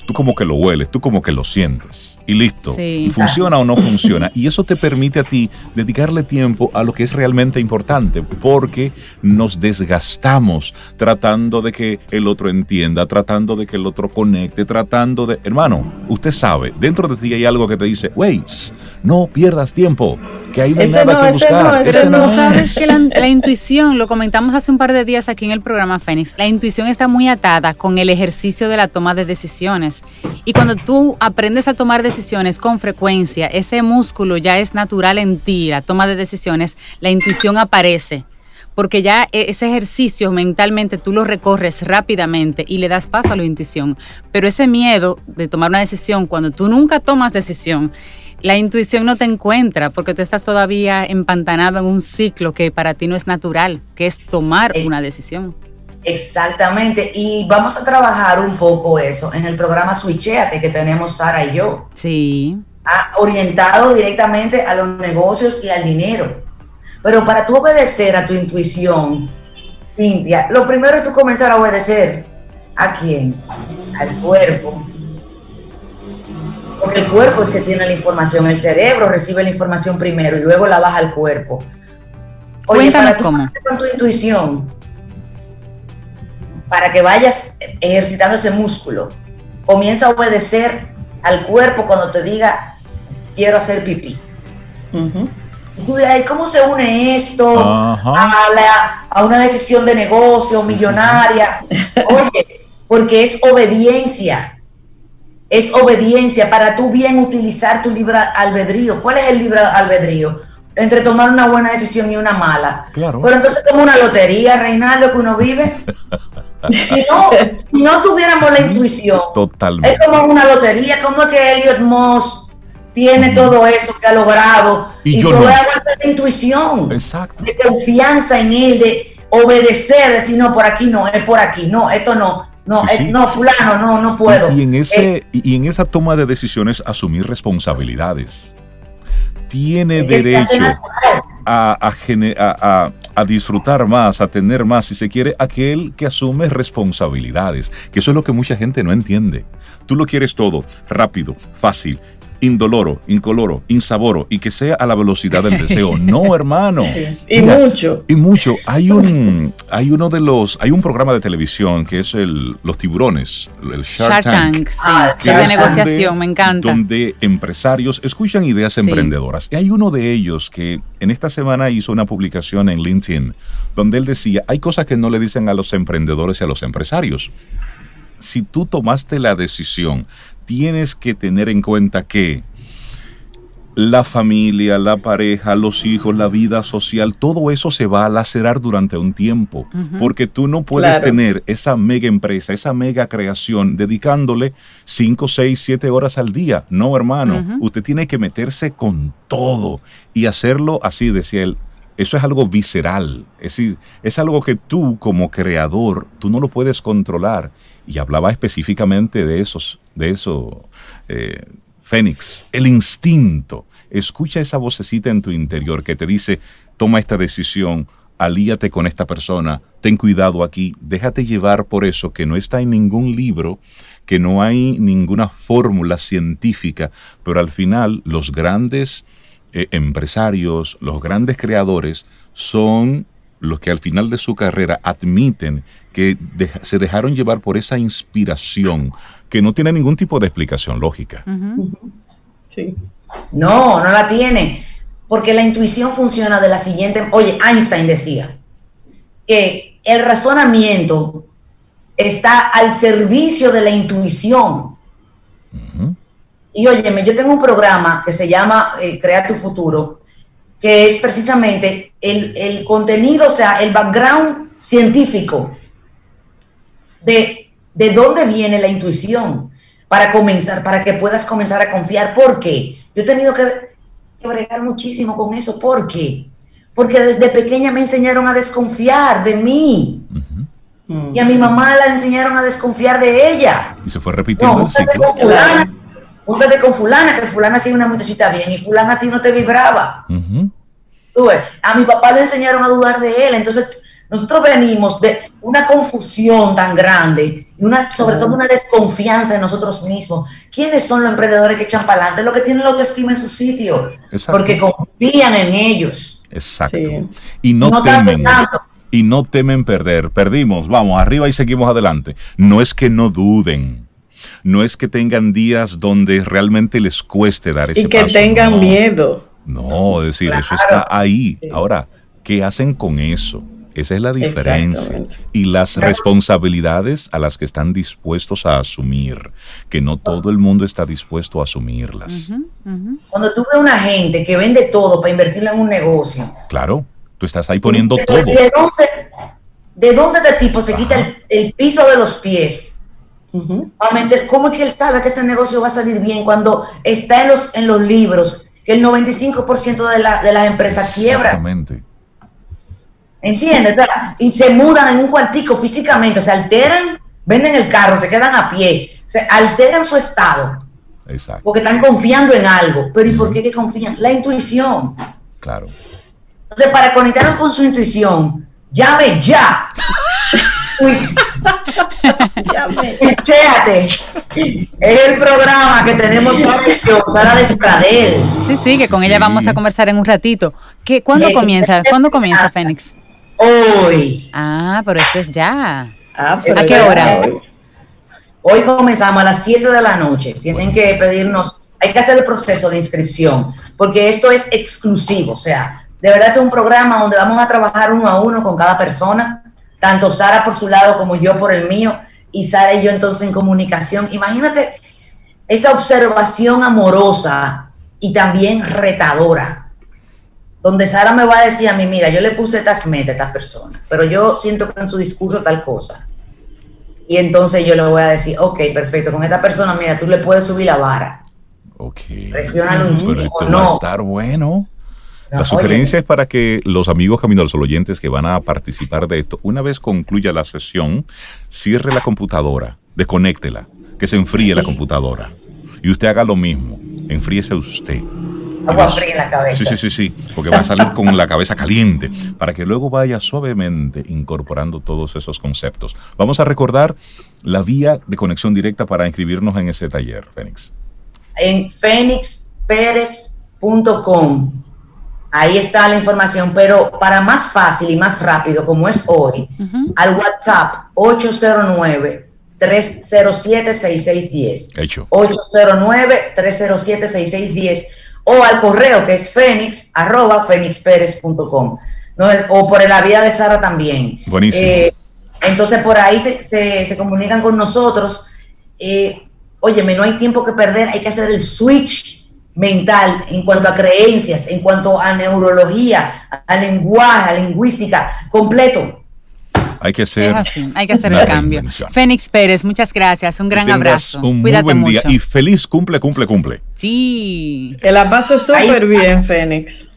tú como que lo hueles, tú como que lo sientes y listo. funciona o no funciona. Y eso te permite a ti dedicarle tiempo a lo que es realmente importante, porque nos desgastamos tratando de que el otro entienda, tratando de que el otro conecte, tratando de... Hermano, usted sabe, dentro de ti hay algo que te dice, wait, no pierdas tiempo, que hay nada que buscar. No, sabes que la, intuición, lo comentamos hace un par de días aquí en el programa Fénix, la intuición está muy atada con el ejercicio de la toma de decisiones. Y cuando tú aprendes a tomar decisiones, con frecuencia, ese músculo ya es natural en ti, la toma de decisiones, la intuición aparece porque ya e, ese ejercicio mentalmente tú lo recorres rápidamente y le das paso a la intuición. Pero ese miedo de tomar una decisión cuando tú nunca tomas decisión, la intuición no te encuentra porque tú estás todavía empantanado en un ciclo que para ti no es natural, que es tomar una decisión. Exactamente, y vamos a trabajar un poco eso en el programa Switcheate que tenemos Sara y yo. Sí. Ah, orientado directamente a los negocios y al dinero. Pero para tú obedecer a tu intuición, Cintia, lo primero es tú comenzar a obedecer. ¿A quién? Al cuerpo. Porque el cuerpo es que tiene la información, el cerebro recibe la información primero y luego la baja al cuerpo. Oye, Cuéntanos cómo. Con tu intuición, para que vayas ejercitando ese músculo. Comienza a obedecer al cuerpo cuando te diga, quiero hacer pipí. Dirás, ¿cómo se une esto a, una decisión de negocio millonaria? Oye, porque es obediencia. Es obediencia para tú bien utilizar tu libre albedrío. ¿Cuál es el libre albedrío? Entre tomar una buena decisión y una mala. Claro. Pero entonces como una lotería, Reinaldo, que uno vive. Si no, si no tuviéramos la intuición, totalmente. es como una lotería, como que Elliot Moss tiene todo eso que ha logrado y, todo es de intuición, Exacto. de confianza en él, de obedecer, decir, no, por aquí no, es por aquí, no, esto no, no, no, fulano, no, no puedo. Y, en ese, eh, y en esa toma de decisiones asumir responsabilidades. Tiene derecho a, a, a, disfrutar más, a tener más, si se quiere, aquel que asume responsabilidades. Que eso es lo que mucha gente no entiende. Tú lo quieres todo, rápido, fácil, indoloro, incoloro, insaboro y que sea a la velocidad del deseo. No, hermano. y mucho. Y mucho. Hay un, hay uno de los, hay un programa de televisión que es el, los tiburones, el Shark, Tank, sí, ah, que de negociación, me encanta. Donde empresarios escuchan ideas emprendedoras. Y hay uno de ellos que en esta semana hizo una publicación en LinkedIn donde él decía, hay cosas que no le dicen a los emprendedores y a los empresarios. Si tú tomaste la decisión tienes que tener en cuenta que la familia, la pareja, los hijos, la vida social, todo eso se va a lacerar durante un tiempo, porque tú no puedes tener esa mega empresa, esa mega creación dedicándole 5, 6, 7 horas al día. No, hermano, usted tiene que meterse con todo y hacerlo así, decía él. Eso es algo visceral, es decir, es algo que tú como creador, tú no lo puedes controlar. Y hablaba específicamente de esos de eso, eh, Fénix, el instinto. Escucha esa vocecita en tu interior que te dice, toma esta decisión, alíate con esta persona, ten cuidado aquí, déjate llevar por eso que no está en ningún libro, que no hay ninguna fórmula científica, pero al final los grandes eh, empresarios, los grandes creadores son los que al final de su carrera admiten que se dejaron llevar por esa inspiración, que no tiene ningún tipo de explicación lógica. Sí. No, no la tiene. Porque la intuición funciona de la siguiente. Oye, Einstein decía que el razonamiento está al servicio de la intuición. Y óyeme, yo tengo un programa que se llama eh, Crea tu futuro, que es precisamente el, el contenido, o sea, el background científico de ¿De dónde viene la intuición? Para comenzar, para que puedas comenzar a confiar. ¿Por qué? Yo he tenido que, bregar muchísimo con eso. ¿Por qué? Porque desde pequeña me enseñaron a desconfiar de mí. Y a mi mamá la enseñaron a desconfiar de ella. Y se fue repitiendo no, el ciclo. Con fulana, con fulana, que fulana hacía una muchachita bien y fulana a ti no te vibraba. a mi papá le enseñaron a dudar de él. Entonces nosotros venimos de una confusión tan grande, y una, sobre todo una desconfianza en nosotros mismos. ¿Quiénes son los emprendedores que echan para adelante? Los que tienen la autoestima en su sitio, porque confían en ellos. Exacto. Y no, temen. Y no temen perder. Perdimos, vamos, arriba y seguimos adelante. No es que no duden. No es que tengan días donde realmente les cueste dar ese paso. Y que tengan miedo. No, es decir, eso está ahí. Ahora, ¿qué hacen con eso? Esa es la diferencia. Y las responsabilidades a las que están dispuestos a asumir, que no todo el mundo está dispuesto a asumirlas. Cuando tú ves una gente que vende todo para invertirlo en un negocio. Claro, tú estás ahí poniendo todo. ¿De dónde, de dónde este tipo se quita el, piso de los pies? ¿Cómo es que él sabe que este negocio va a salir bien cuando está en los, en los libros que el 95% de, la, de las empresas quiebran? Exactamente. ¿Entiendes? Y se mudan en un cuartico físicamente, se alteran, venden el carro, se quedan a pie, se alteran su estado. Exacto. Porque están confiando en algo. Pero ¿y por qué que confían? La intuición. Claro. Entonces, para conectarnos con su intuición, llame ya. llame. Chéate. Es el programa que tenemos para Descadel. Sí, sí, que con ella vamos a conversar en un ratito. ¿Qué, ¿Cuándo comienza? ¿Cuándo comienza, Fénix? Hoy. Ah, pero eso es ya. Ah, ¿A qué hora? Hoy. comenzamos a las 7 de la noche. Tienen que pedirnos, hay que hacer el proceso de inscripción, porque esto es exclusivo. O sea, de verdad es un programa donde vamos a trabajar uno a uno con cada persona, tanto Sara por su lado como yo por el mío, y Sara y yo entonces en comunicación. Imagínate esa observación amorosa y también retadora donde Sara me va a decir a mí, mira, yo le puse estas metas a estas personas, pero yo siento que en su discurso tal cosa. Y entonces yo le voy a decir, ok, perfecto, con esta persona, mira, tú le puedes subir la vara. Ok. Presiónalo Pero esto no. va a estar bueno. la sugerencia es para que los amigos Camino al Sol oyentes que van a participar de esto, una vez concluya la sesión, cierre la computadora, desconéctela, que se enfríe la computadora. Y usted haga lo mismo, enfríese usted. Agua fría en la cabeza. Sí, sí, sí, sí, porque va a salir con la cabeza caliente, para que luego vaya suavemente incorporando todos esos conceptos. Vamos a recordar la vía de conexión directa para inscribirnos en ese taller, Fénix en fenixperez.com. Ahí está la información, pero para más fácil y más rápido, como es hoy, al WhatsApp 809-307-6610. Hecho. 809-307-6610 o al correo que es fénix arroba fenixperez.com. ¿no? O por la vía de Sara también. Buenísimo. Eh, entonces por ahí se, se, comunican con nosotros. Eh, óyeme, no hay tiempo que perder, hay que hacer el switch mental en cuanto a creencias, en cuanto a neurología, a lenguaje, a lingüística, completo. Hay que hacer, hay que hacer el cambio. Fénix Pérez, muchas gracias, un gran abrazo. Un muy buen día y feliz cumple, cumple, cumple. Sí. Que la pase súper bien, Fénix.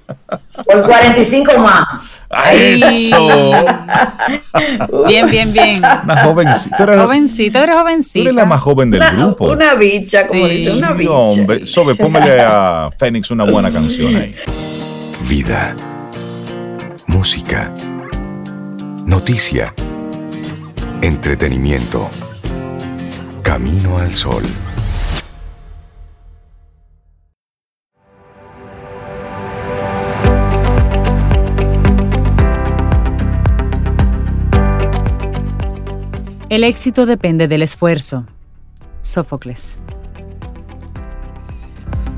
Por 45 más. Eso. bien, bien, bien. Una jovencita. Tú eres, jovencita, eres jovencita. Tú eres la más joven del grupo. Una bicha, como dice, una bicha. No, hombre. Sobe, póngale a Fénix una buena canción ahí. Vida. Música. Noticia. Entretenimiento. Camino al sol. El éxito depende del esfuerzo. Sófocles.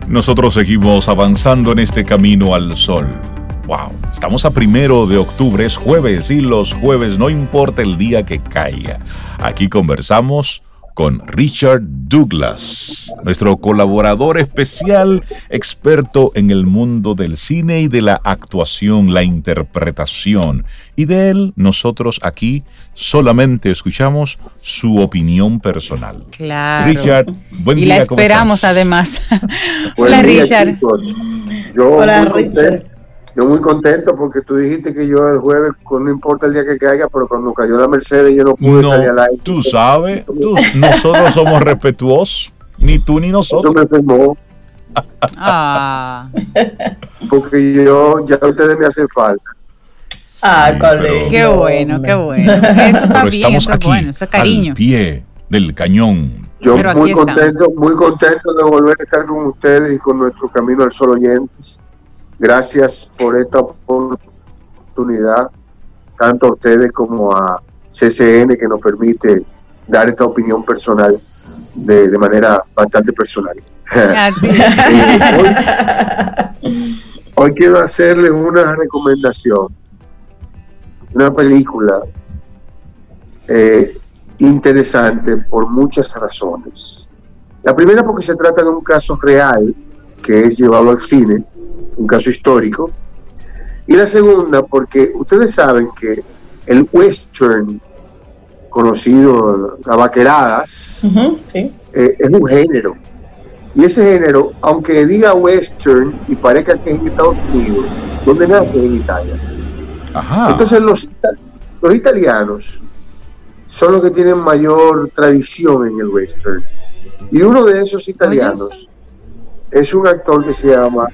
Nosotros seguimos avanzando en este camino al sol. Wow, estamos a primero de octubre, es jueves y los jueves no importa el día que caiga. Aquí conversamos con Richard Douglas, nuestro colaborador especial, experto en el mundo del cine y de la actuación, la interpretación. Y de él nosotros aquí solamente escuchamos su opinión personal. Claro. Richard, buen día. Y la esperamos además. Hola, Richard. Hola, Richard. Yo muy contento porque tú dijiste que yo el jueves, no importa el día que caiga, pero cuando cayó la Mercedes yo no pude salir al aire. Tú sabes, nosotros somos respetuosos, ni tú ni nosotros. Eso me enfermó. Ah. Porque yo, ya ustedes me hacen falta. Ah, sí, Qué bueno, qué bueno. Eso está bien, eso es bueno, eso es cariño. Al pie del cañón. Yo muy contento, muy contento de volver a estar con ustedes y con nuestro Camino al Sol oyentes. Gracias por esta oportunidad, tanto a ustedes como a CCN, que nos permite dar esta opinión personal de, manera bastante personal. hoy, quiero hacerles una recomendación, una película eh, interesante por muchas razones. La primera porque se trata de un caso real que es llevado al cine un caso histórico. Y la segunda, porque ustedes saben que el western, conocido a vaqueradas, eh, es un género. Y ese género, aunque diga western y parezca que es en Estados Unidos, donde nace en Italia. Entonces los, los italianos son los que tienen mayor tradición en el western. Y uno de esos italianos es un actor que se llama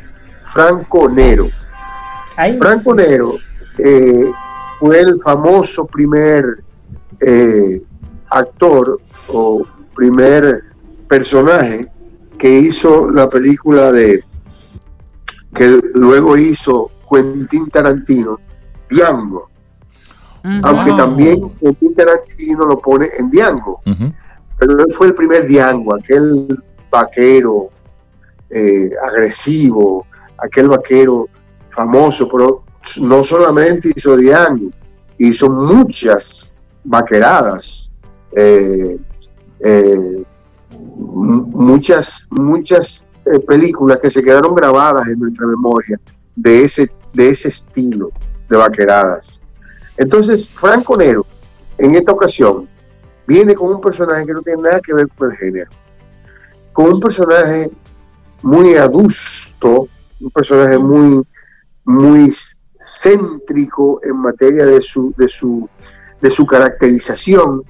Franco Nero. Franco Nero eh, fue el famoso primer eh, actor o primer personaje que hizo la película de que luego hizo Quentin Tarantino, Diango. Aunque también Quentin Tarantino lo pone en Diango. Pero él fue el primer Diango, aquel vaquero eh, agresivo, aquel vaquero famoso, pero no solamente hizo Diane, hizo muchas vaqueradas, eh, eh, muchas, muchas eh, películas que se quedaron grabadas en nuestra memoria de ese, de ese estilo de vaqueradas. Entonces, Franco Nero, en esta ocasión, viene con un personaje que no tiene nada que ver con el género, con un personaje muy adusto, un personaje muy, muy céntrico en materia de su, de su, de su caracterización,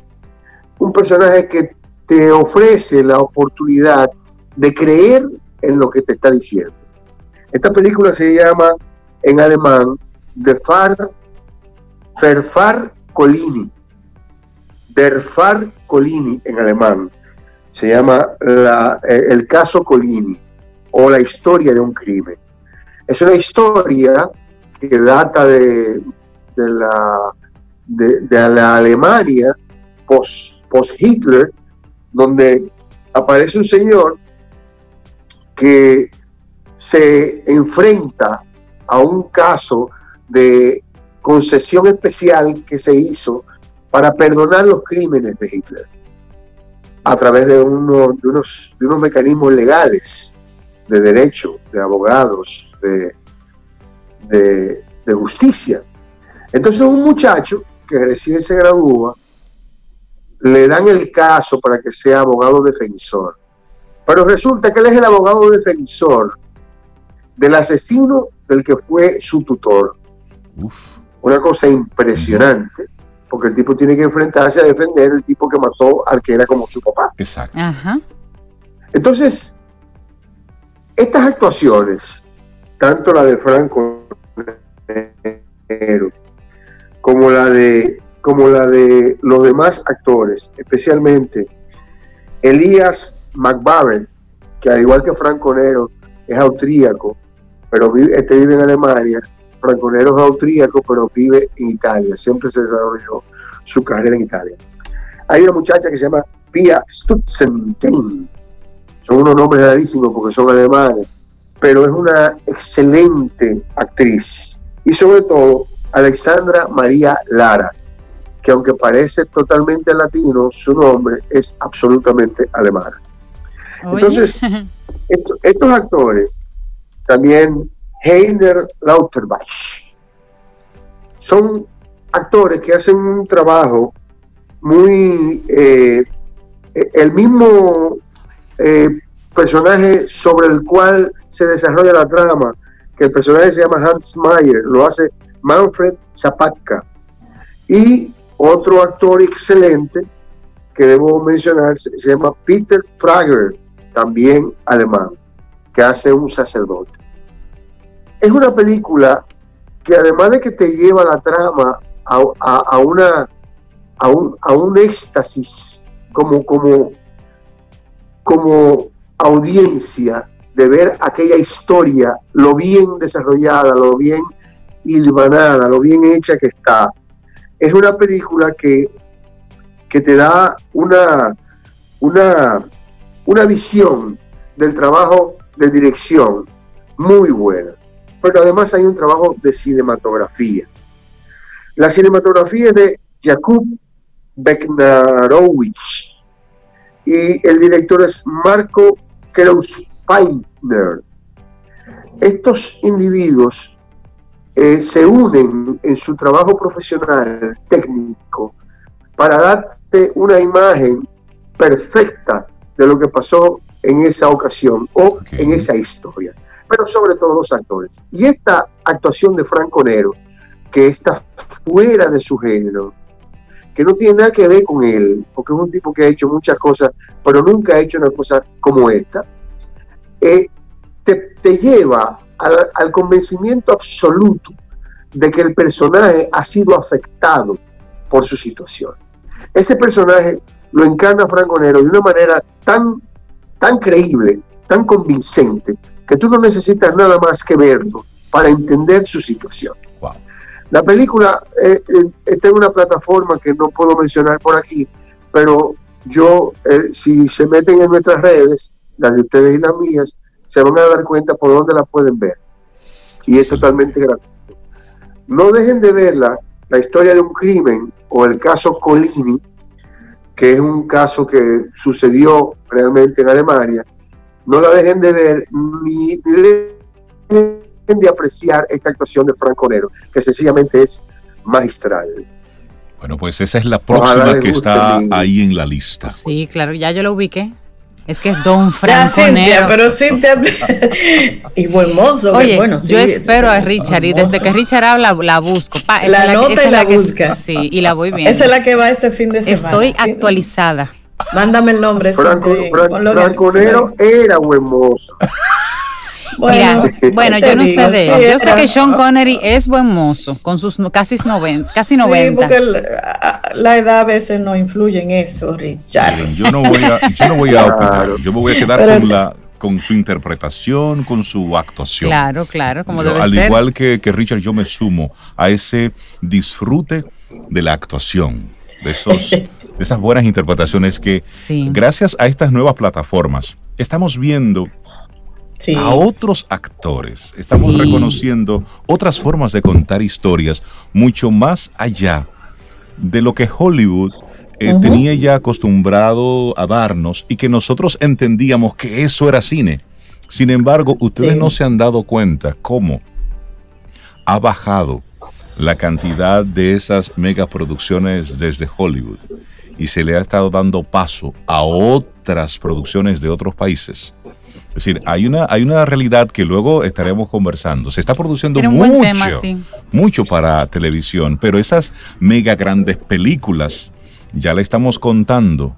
un personaje que te ofrece la oportunidad de creer en lo que te está diciendo. Esta película se llama en alemán De Far, Colini. Der Far Colini en alemán. Se llama eh, El caso Colini o la historia de un crimen. Es una historia que data de, la, de, la Alemania post-Hitler, donde aparece un señor que se enfrenta a un caso de concesión especial que se hizo para perdonar los crímenes de Hitler a través de, uno, de, unos, de unos mecanismos legales de derecho, de abogados, de, de, justicia. Entonces un muchacho que recién se gradúa, le dan el caso para que sea abogado defensor. Pero resulta que él es el abogado defensor del asesino del que fue su tutor. Una cosa impresionante, porque el tipo tiene que enfrentarse a defender el tipo que mató al que era como su papá. Exacto. Entonces, estas actuaciones, tanto la de Franco como la de como la de los demás actores, especialmente Elías McBarren, que al igual que Franco Nero es austríaco, pero vive, este vive en Alemania. Franco Nero es austríaco, pero vive en Italia. Siempre se desarrolló su carrera en Italia. Hay una muchacha que se llama Pia Stutzentein. Son unos nombres rarísimos porque son alemanes, pero es una excelente actriz. Y sobre todo, Alexandra María Lara, que aunque parece totalmente latino, su nombre es absolutamente alemán. Entonces, estos actores también Heiner Lauterbach. Son actores que hacen un trabajo muy... Eh, el mismo eh, personaje sobre el cual se desarrolla la trama, que el personaje se llama Hans Mayer, lo hace Manfred Zapatka. Y otro actor excelente que debo mencionar se llama Peter Prager, también alemán, que hace un sacerdote es una película que además de que te lleva la trama a, una a un, a un éxtasis como, como, como audiencia de ver aquella historia, lo bien desarrollada, lo bien hilvanada, lo bien hecha que está. Es una película que, que te da una, una, una visión del trabajo de dirección muy buena pero además hay un trabajo de cinematografía. La cinematografía de Jakub Beknarowicz y el director es Marco Krauspeiner. Estos individuos eh, se unen en su trabajo profesional técnico para darte una imagen perfecta de lo que pasó en esa ocasión o en esa historia pero sobre todo los actores. Y esta actuación de Franco Nero, que está fuera de su género, que no tiene nada que ver con él, porque es un tipo que ha hecho muchas cosas, pero nunca ha hecho una cosa como esta, eh, te, lleva al, al convencimiento absoluto de que el personaje ha sido afectado por su situación. Ese personaje lo encarna Franco Nero de una manera tan, tan creíble, tan convincente, que tú no necesitas nada más que verlo para entender su situación. La película eh, eh, está en una plataforma que no puedo mencionar por aquí, pero yo, eh, si se meten en nuestras redes, las de ustedes y las mías, se van a dar cuenta por dónde la pueden ver. Y es totalmente gratuito. No dejen de verla, la historia de un crimen o el caso Colini, que es un caso que sucedió realmente en Alemania, no la dejen de ver ni dejen de apreciar esta actuación de Franco Nero, que sencillamente es magistral. Bueno, pues esa es la próxima que está ahí en la lista. Sí, claro, ya yo lo ubiqué. Es que es Don Franco pero Cintia y buen mozo, Oye, bueno, yo espero a Richard y desde que Richard habla la busco. la, nota y la, busca. sí, y la voy viendo. Esa es la que va este fin de semana. Estoy actualizada. Mándame el nombre. Franco, Franconero era buen mozo. Bueno, bueno yo no sé de él. yo sé que Sean Connery es buen mozo, con sus casi 90. Casi 90. porque la, edad a veces no influye en eso, Richard. Yo no voy a, yo no voy a opinar. Yo me voy a quedar con la con su interpretación, con su actuación. Claro, claro, como debe Al igual que, que Richard, yo me sumo a ese disfrute de la actuación, de, esos, de esas buenas interpretaciones que gracias a estas nuevas plataformas estamos viendo a otros actores. Estamos reconociendo otras formas de contar historias mucho más allá de lo que Hollywood eh, tenía ya acostumbrado a darnos y que nosotros entendíamos que eso era cine. Sin embargo, ustedes no se han dado cuenta cómo ha bajado la cantidad de esas megaproducciones desde Hollywood y se le ha estado dando paso a otras producciones de otros países es decir, hay una, hay una realidad que luego estaremos conversando. Se está produciendo mucho, mucho para televisión, pero esas mega grandes películas ya le estamos contando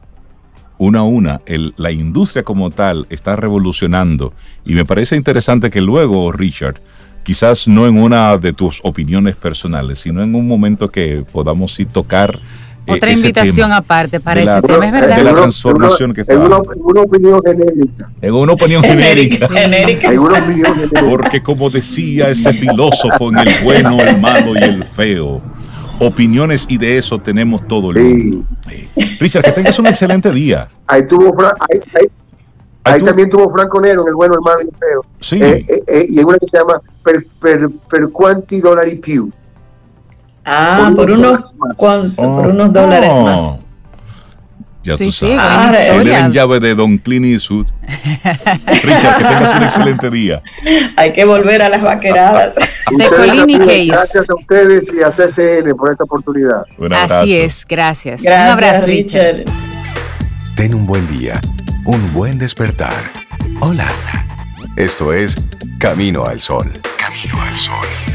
una a una. la industria como tal está revolucionando y me parece interesante que luego, Richard, quizás no en una de tus opiniones personales, sino en un momento que podamos sí tocar eh, otra invitación aparte para ese tema, es verdad. De la transformación que está. En una, opinión genérica. En una opinión genérica. genérica. En una opinión genérica. Porque como decía ese filósofo en el bueno, el malo y el feo, opiniones y de eso tenemos todo el mundo. Richard, que tengas un excelente día. Ahí tuvo ahí, ahí, ahí también tuvo Franco Nero en el bueno, el malo y el feo. Sí. Eh, eh, y en una que se llama Per, per, per Quanti Dollari Più. Ah, por, unos, por unos dólares oh. más. Ya tú sabes. Ah, le llave de Don Clint Eastwood. Richard, que tengas un excelente día. Hay que volver a las vaqueradas. de Colini Case. Gracias a ustedes y a CCN por esta oportunidad. Así es, gracias. gracias. Un abrazo, Richard. Ten un buen día, un buen despertar. Hola. Esto es Camino al Sol. Camino al Sol.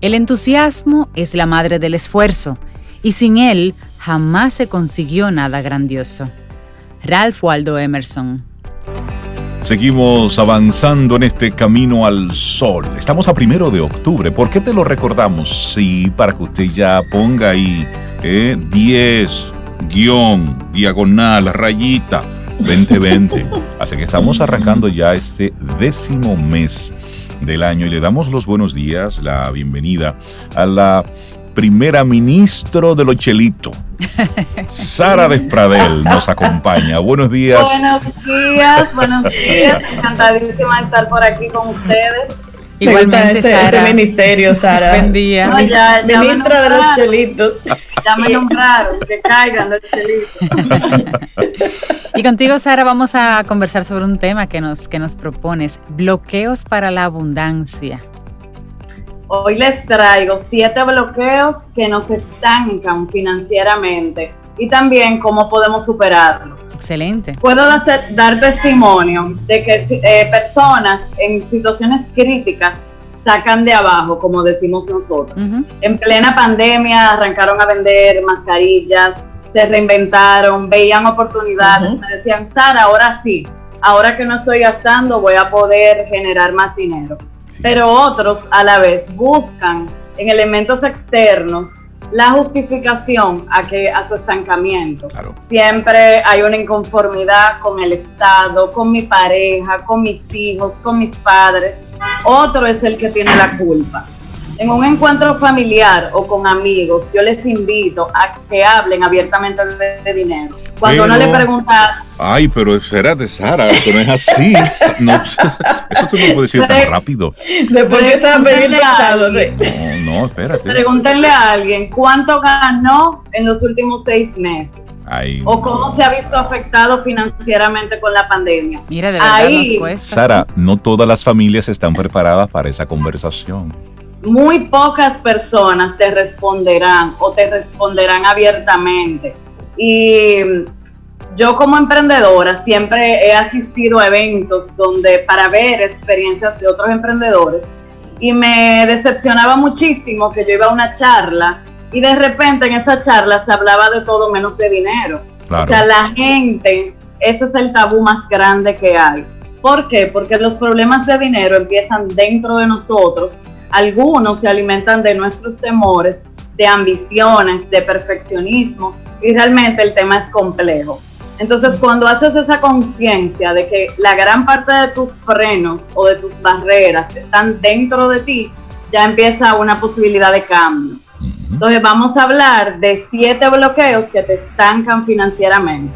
El entusiasmo es la madre del esfuerzo, y sin él jamás se consiguió nada grandioso. Ralph Waldo Emerson. Seguimos avanzando en este camino al sol. Estamos a primero de octubre. ¿Por qué te lo recordamos? Sí, para que usted ya ponga ahí 10, eh, guion, diagonal, rayita, 2020. Así que estamos arrancando ya este décimo mes del año y le damos los buenos días, la bienvenida a la primera ministro de los chelitos. Sara Despradel nos acompaña. Buenos días. Buenos días, buenos días. Encantadísima de estar por aquí con ustedes. Igualmente ese, ese, ministerio, Sara. Buen día. Ministra de los chelitos. Ya me nombraron, que caigan los chelitos. Y contigo, Sara, vamos a conversar sobre un tema que nos, que nos propones, bloqueos para la abundancia. Hoy les traigo siete bloqueos que nos estancan financieramente y también cómo podemos superarlos. Excelente. Puedo dar testimonio de que eh, personas en situaciones críticas sacan de abajo, como decimos nosotros. En plena pandemia arrancaron a vender mascarillas, se reinventaron, veían oportunidades, me decían, Sara, ahora sí, ahora que no estoy gastando voy a poder generar más dinero. Pero otros a la vez buscan en elementos externos la justificación a que a su estancamiento. Siempre hay una inconformidad con el Estado, con mi pareja, con mis hijos, con mis padres. Otro es el que tiene la culpa. En un encuentro familiar o con amigos, yo les invito a que hablen abiertamente de dinero. Cuando uno le pregunta... Ay, pero espérate, Sara, eso no es así. No, eso tú no puedes decir tan rápido. Después que se a pedir prestado, No, no, espérate. Pregúntenle a alguien cuánto ganó en los últimos seis meses. O cómo se ha visto afectado financieramente con la pandemia. Mira, de verdad Ahí, nos cuesta. Sara, no todas las familias están preparadas para esa conversación. Muy pocas personas te responderán o te responderán abiertamente. Y yo como emprendedora siempre he asistido a eventos donde para ver experiencias de otros emprendedores y me decepcionaba muchísimo que yo iba a una charla y de repente en esa charla se hablaba de todo menos de dinero. O sea, la gente, ese es el tabú más grande que hay. ¿Por qué? Porque los problemas de dinero empiezan dentro de nosotros. Algunos se alimentan de nuestros temores, de ambiciones, de perfeccionismo y realmente el tema es complejo. Entonces, cuando haces esa conciencia de que la gran parte de tus frenos o de tus barreras están dentro de ti, ya empieza una posibilidad de cambio. Entonces vamos a hablar de siete bloqueos que te estancan financieramente.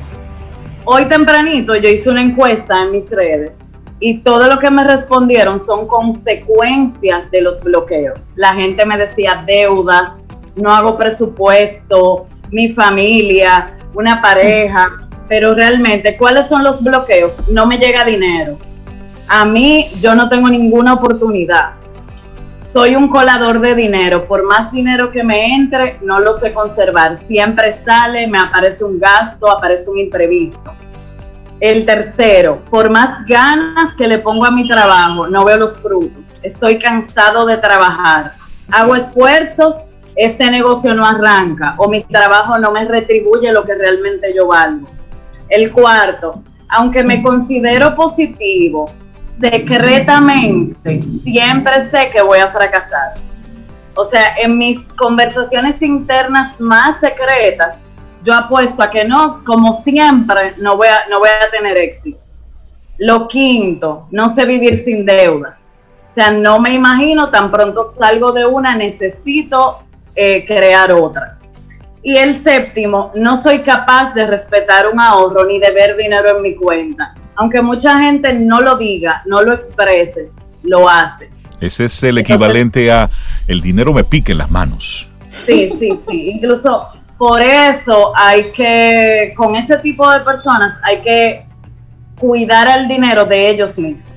Hoy tempranito yo hice una encuesta en mis redes y todo lo que me respondieron son consecuencias de los bloqueos. La gente me decía deudas, no hago presupuesto, mi familia, una pareja, pero realmente, ¿cuáles son los bloqueos? No me llega dinero. A mí yo no tengo ninguna oportunidad soy un colador de dinero. Por más dinero que me entre, no lo sé conservar. Siempre sale, me aparece un gasto, aparece un imprevisto. El tercero, por más ganas que le pongo a mi trabajo, no veo los frutos. Estoy cansado de trabajar. Hago esfuerzos, este negocio no arranca o mi trabajo no me retribuye lo que realmente yo valgo. El cuarto, aunque me considero positivo, secretamente siempre sé que voy a fracasar. O sea, en mis conversaciones internas más secretas, yo apuesto a que no, como siempre, no voy a, no voy a tener éxito. Lo quinto, no sé vivir sin deudas. O sea, no me imagino, tan pronto salgo de una, necesito eh, crear otra. Y el séptimo, no soy capaz de respetar un ahorro ni de ver dinero en mi cuenta aunque mucha gente no lo diga, no lo exprese, lo hace. Ese es el equivalente a el dinero me pique en las manos. Sí, sí, sí. Incluso por eso hay que, con ese tipo de personas, hay que cuidar el dinero de ellos mismos.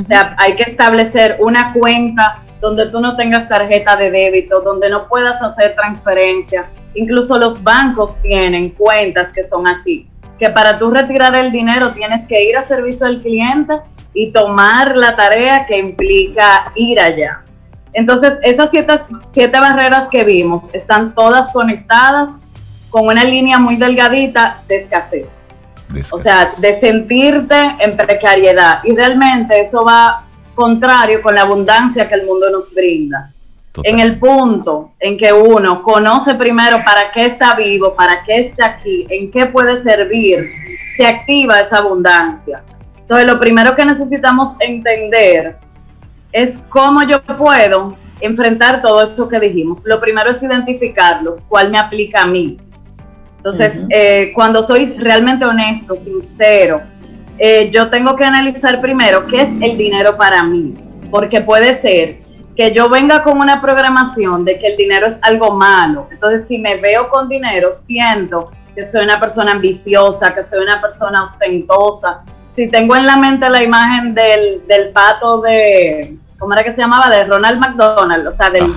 O sea, hay que establecer una cuenta donde tú no tengas tarjeta de débito, donde no puedas hacer transferencia. Incluso los bancos tienen cuentas que son así que para tú retirar el dinero tienes que ir a servicio al cliente y tomar la tarea que implica ir allá. Entonces, esas siete, siete barreras que vimos están todas conectadas con una línea muy delgadita de escasez. O sea, de sentirte en precariedad. Y realmente eso va contrario con la abundancia que el mundo nos brinda. En el punto en que uno conoce primero para qué está vivo, para qué está aquí, en qué puede servir, se activa esa abundancia. Entonces, lo primero que necesitamos entender es cómo yo puedo enfrentar todo eso que dijimos. Lo primero es identificarlos, cuál me aplica a mí. Entonces, eh, cuando soy realmente honesto, sincero, eh, yo tengo que analizar primero qué es el dinero para mí, porque puede ser que yo venga con una programación de que el dinero es algo malo. Entonces, si me veo con dinero, siento que soy una persona ambiciosa, que soy una persona ostentosa. Si tengo en la mente la imagen del, pato de, ¿cómo era que se llamaba? De Ronald McDonald, o sea, del,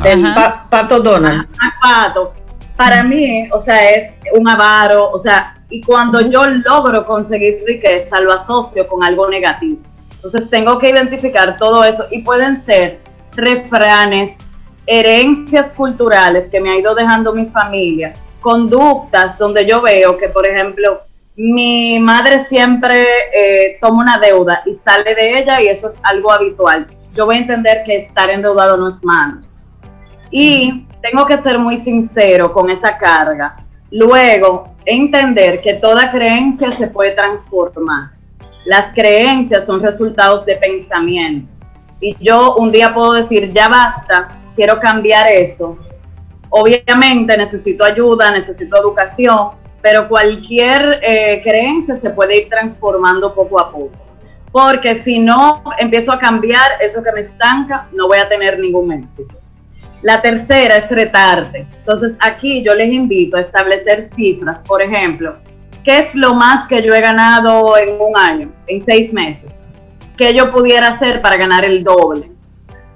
pato Donald. pato. Para mí, o sea, es un avaro, o sea, y cuando yo logro conseguir riqueza, lo asocio con algo negativo. Entonces tengo que identificar todo eso y pueden ser refranes, herencias culturales que me ha ido dejando mi familia, conductas donde yo veo que, por ejemplo, mi madre siempre eh, toma una deuda y sale de ella y eso es algo habitual. Yo voy a entender que estar endeudado no es malo. Y tengo que ser muy sincero con esa carga. Luego, entender que toda creencia se puede transformar. Las creencias son resultados de pensamientos y yo un día puedo decir, ya basta, quiero cambiar eso. Obviamente necesito ayuda, necesito educación, pero cualquier eh, creencia se puede ir transformando poco a poco. Porque si no empiezo a cambiar eso que me estanca, no voy a tener ningún éxito. La tercera es retarte. Entonces aquí yo les invito a establecer cifras. Por ejemplo, ¿qué es lo más que yo he ganado en un año, en seis meses? ¿Qué yo pudiera hacer para ganar el doble?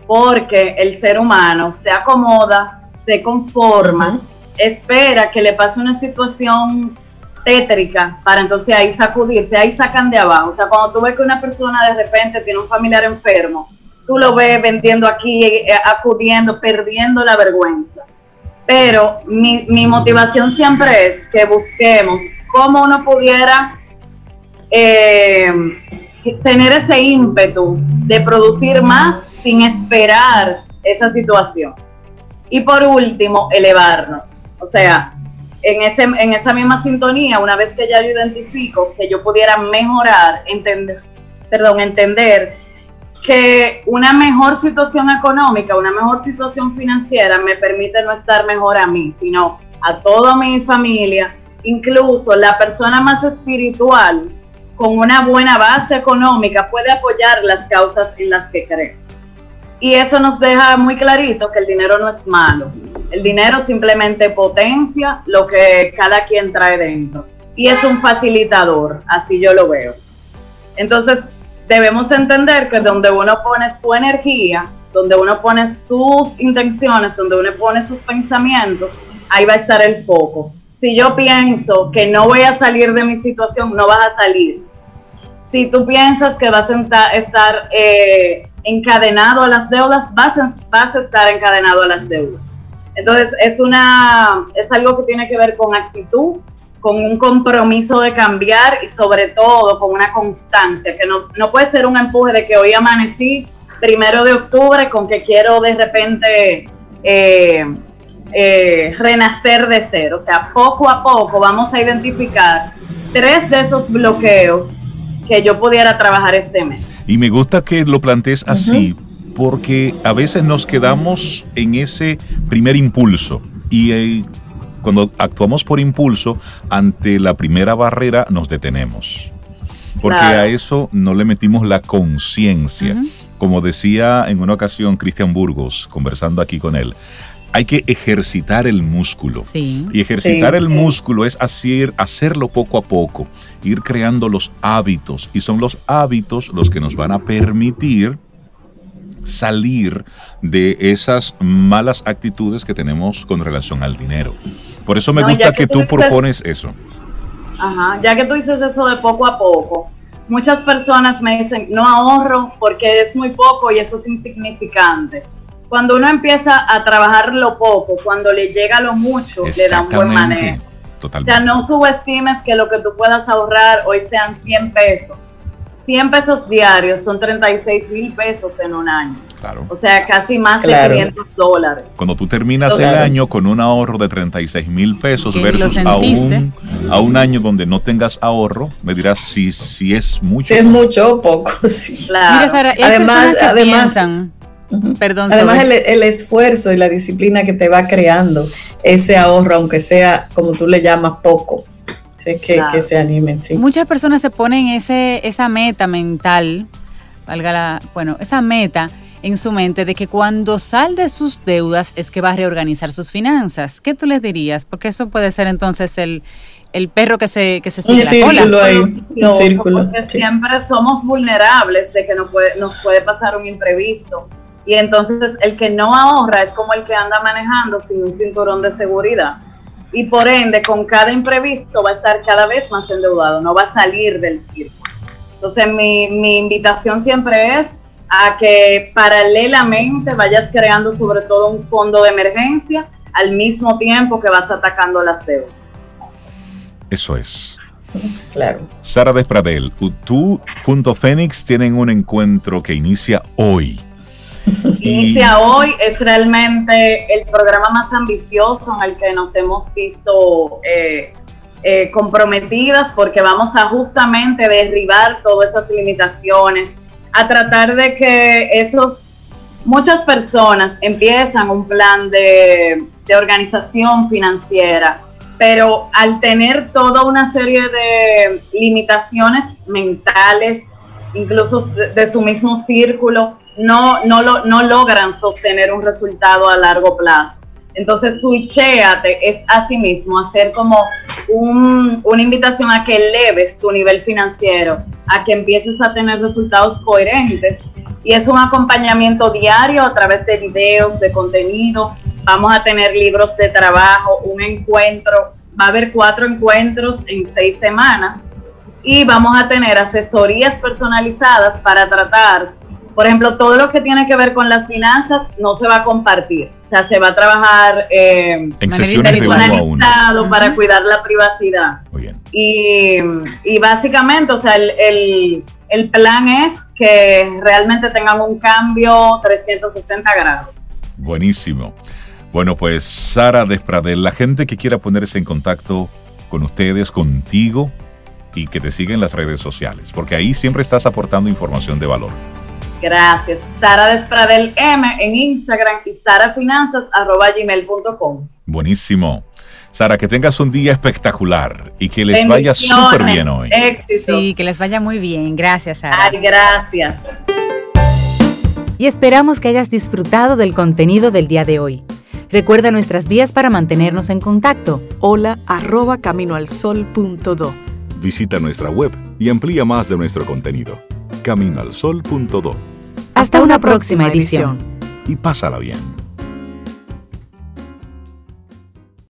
Porque el ser humano se acomoda, se conforma, espera que le pase una situación tétrica para entonces ahí sacudirse, ahí sacan de abajo. O sea, cuando tú ves que una persona de repente tiene un familiar enfermo, tú lo ves vendiendo aquí, eh, acudiendo, perdiendo la vergüenza. Pero mi, mi motivación siempre es que busquemos cómo uno pudiera eh, tener ese ímpetu de producir más sin esperar esa situación. Y por último, elevarnos. O sea, en, ese, en esa misma sintonía, una vez que ya yo identifico que yo pudiera mejorar, entender, perdón, entender que una mejor situación económica, una mejor situación financiera me permite no estar mejor a mí, sino a toda mi familia, incluso la persona más espiritual con una buena base económica puede apoyar las causas en las que cree. Y eso nos deja muy clarito que el dinero no es malo. El dinero simplemente potencia lo que cada quien trae dentro. Y es un facilitador, así yo lo veo. Entonces, debemos entender que donde uno pone su energía, donde uno pone sus intenciones, donde uno pone sus pensamientos, ahí va a estar el foco si yo pienso que no voy a salir de mi situación, no vas a salir. Si tú piensas que vas a estar eh, encadenado a las deudas, vas a, vas a estar encadenado a las deudas. Entonces, es, una, es algo que tiene que ver con actitud, con un compromiso de cambiar y sobre todo con una constancia, que no, no puede ser un empuje de que hoy amanecí primero de octubre con que quiero de repente... Eh, eh, renacer de cero. O sea, poco a poco vamos a identificar tres de esos bloqueos que yo pudiera trabajar este mes. Y me gusta que lo plantees así, porque a veces nos quedamos en ese primer impulso y eh, cuando actuamos por impulso, ante la primera barrera nos detenemos. Porque a eso no le metimos la conciencia. Como decía en una ocasión Cristian Burgos, conversando aquí con él, hay que ejercitar el músculo. Y ejercitar el músculo es hacer, hacerlo poco a poco, ir creando los hábitos. Y son los hábitos los que nos van a permitir salir de esas malas actitudes que tenemos con relación al dinero. Por eso me gusta que, tú, propones eso. Ajá, ya que tú dices eso de poco a poco, muchas personas me dicen, no ahorro porque es muy poco y eso es insignificante cuando uno empieza a trabajar lo poco, cuando le llega lo mucho, le da un buen manejo. Totalmente. O sea, no subestimes que lo que tú puedas ahorrar hoy sean 100 pesos. 100 pesos diarios son 36 mil pesos en un año. Claro. O sea, casi más de 500 dólares. Cuando tú terminas el año con un ahorro de 36 mil pesos versus a un, a un año donde no tengas ahorro, me dirás si, si es mucho. Si es mucho o poco, sí. Claro. además, además, Perdón. Además, el, esfuerzo y la disciplina que te va creando ese ahorro, aunque sea como tú le llamas poco. es que, se animen, sí. Muchas personas se ponen ese, esa meta mental, valga la, bueno, esa meta en su mente de que cuando sal de sus deudas es que va a reorganizar sus finanzas. ¿Qué tú les dirías? Porque eso puede ser entonces el, perro que se, que se sigue un círculo ahí, un círculo. Porque siempre somos vulnerables de que nos puede, nos puede pasar un imprevisto y entonces el que no ahorra es como el que anda manejando sin un cinturón de seguridad. Y por ende, con cada imprevisto va a estar cada vez más endeudado, no va a salir del círculo. Entonces mi, mi invitación siempre es a que paralelamente vayas creando sobre todo un fondo de emergencia al mismo tiempo que vas atacando las deudas. Eso es. Claro. Sara Despradel, tú junto a Fénix tienen un encuentro que inicia hoy. Inicia hoy, es realmente el programa más ambicioso en el que nos hemos visto eh, eh, comprometidas porque vamos a justamente derribar todas esas limitaciones, a tratar de que esos, muchas personas empiezan un plan de, organización financiera, pero al tener toda una serie de limitaciones mentales, incluso de su mismo círculo, no, no, lo, no logran sostener un resultado a largo plazo. Entonces, switchéate es asimismo hacer como una invitación a que eleves tu nivel financiero, a que empieces a tener resultados coherentes. Y es un acompañamiento diario a través de videos, de contenido. Vamos a tener libros de trabajo, un encuentro. Va a haber cuatro encuentros en seis semanas. Y vamos a tener asesorías personalizadas para tratar por ejemplo, todo lo que tiene que ver con las finanzas no se va a compartir. O sea, se va a trabajar eh, en sesiones de uno para cuidar la privacidad. Muy bien. Y, básicamente, o sea, el, el plan es que realmente tengan un cambio 360 grados. Buenísimo. Bueno, pues Sara Despradel, la gente que quiera ponerse en contacto con ustedes, contigo y que te siga en las redes sociales, porque ahí siempre estás aportando información de valor. Gracias. Sara Despradel M en Instagram y sarafinanzas.gmail.com. Buenísimo. Sara, que tengas un día espectacular y que les vaya súper bien hoy. Sí, que les vaya muy bien. Gracias, Sara. Ay, gracias. Y esperamos que hayas disfrutado del contenido del día de hoy. Recuerda nuestras vías para mantenernos en contacto. Hola arroba caminoalsol.do. Visita nuestra web y amplía más de nuestro contenido caminoalsol.do. Hasta una próxima edición. Y pásala bien.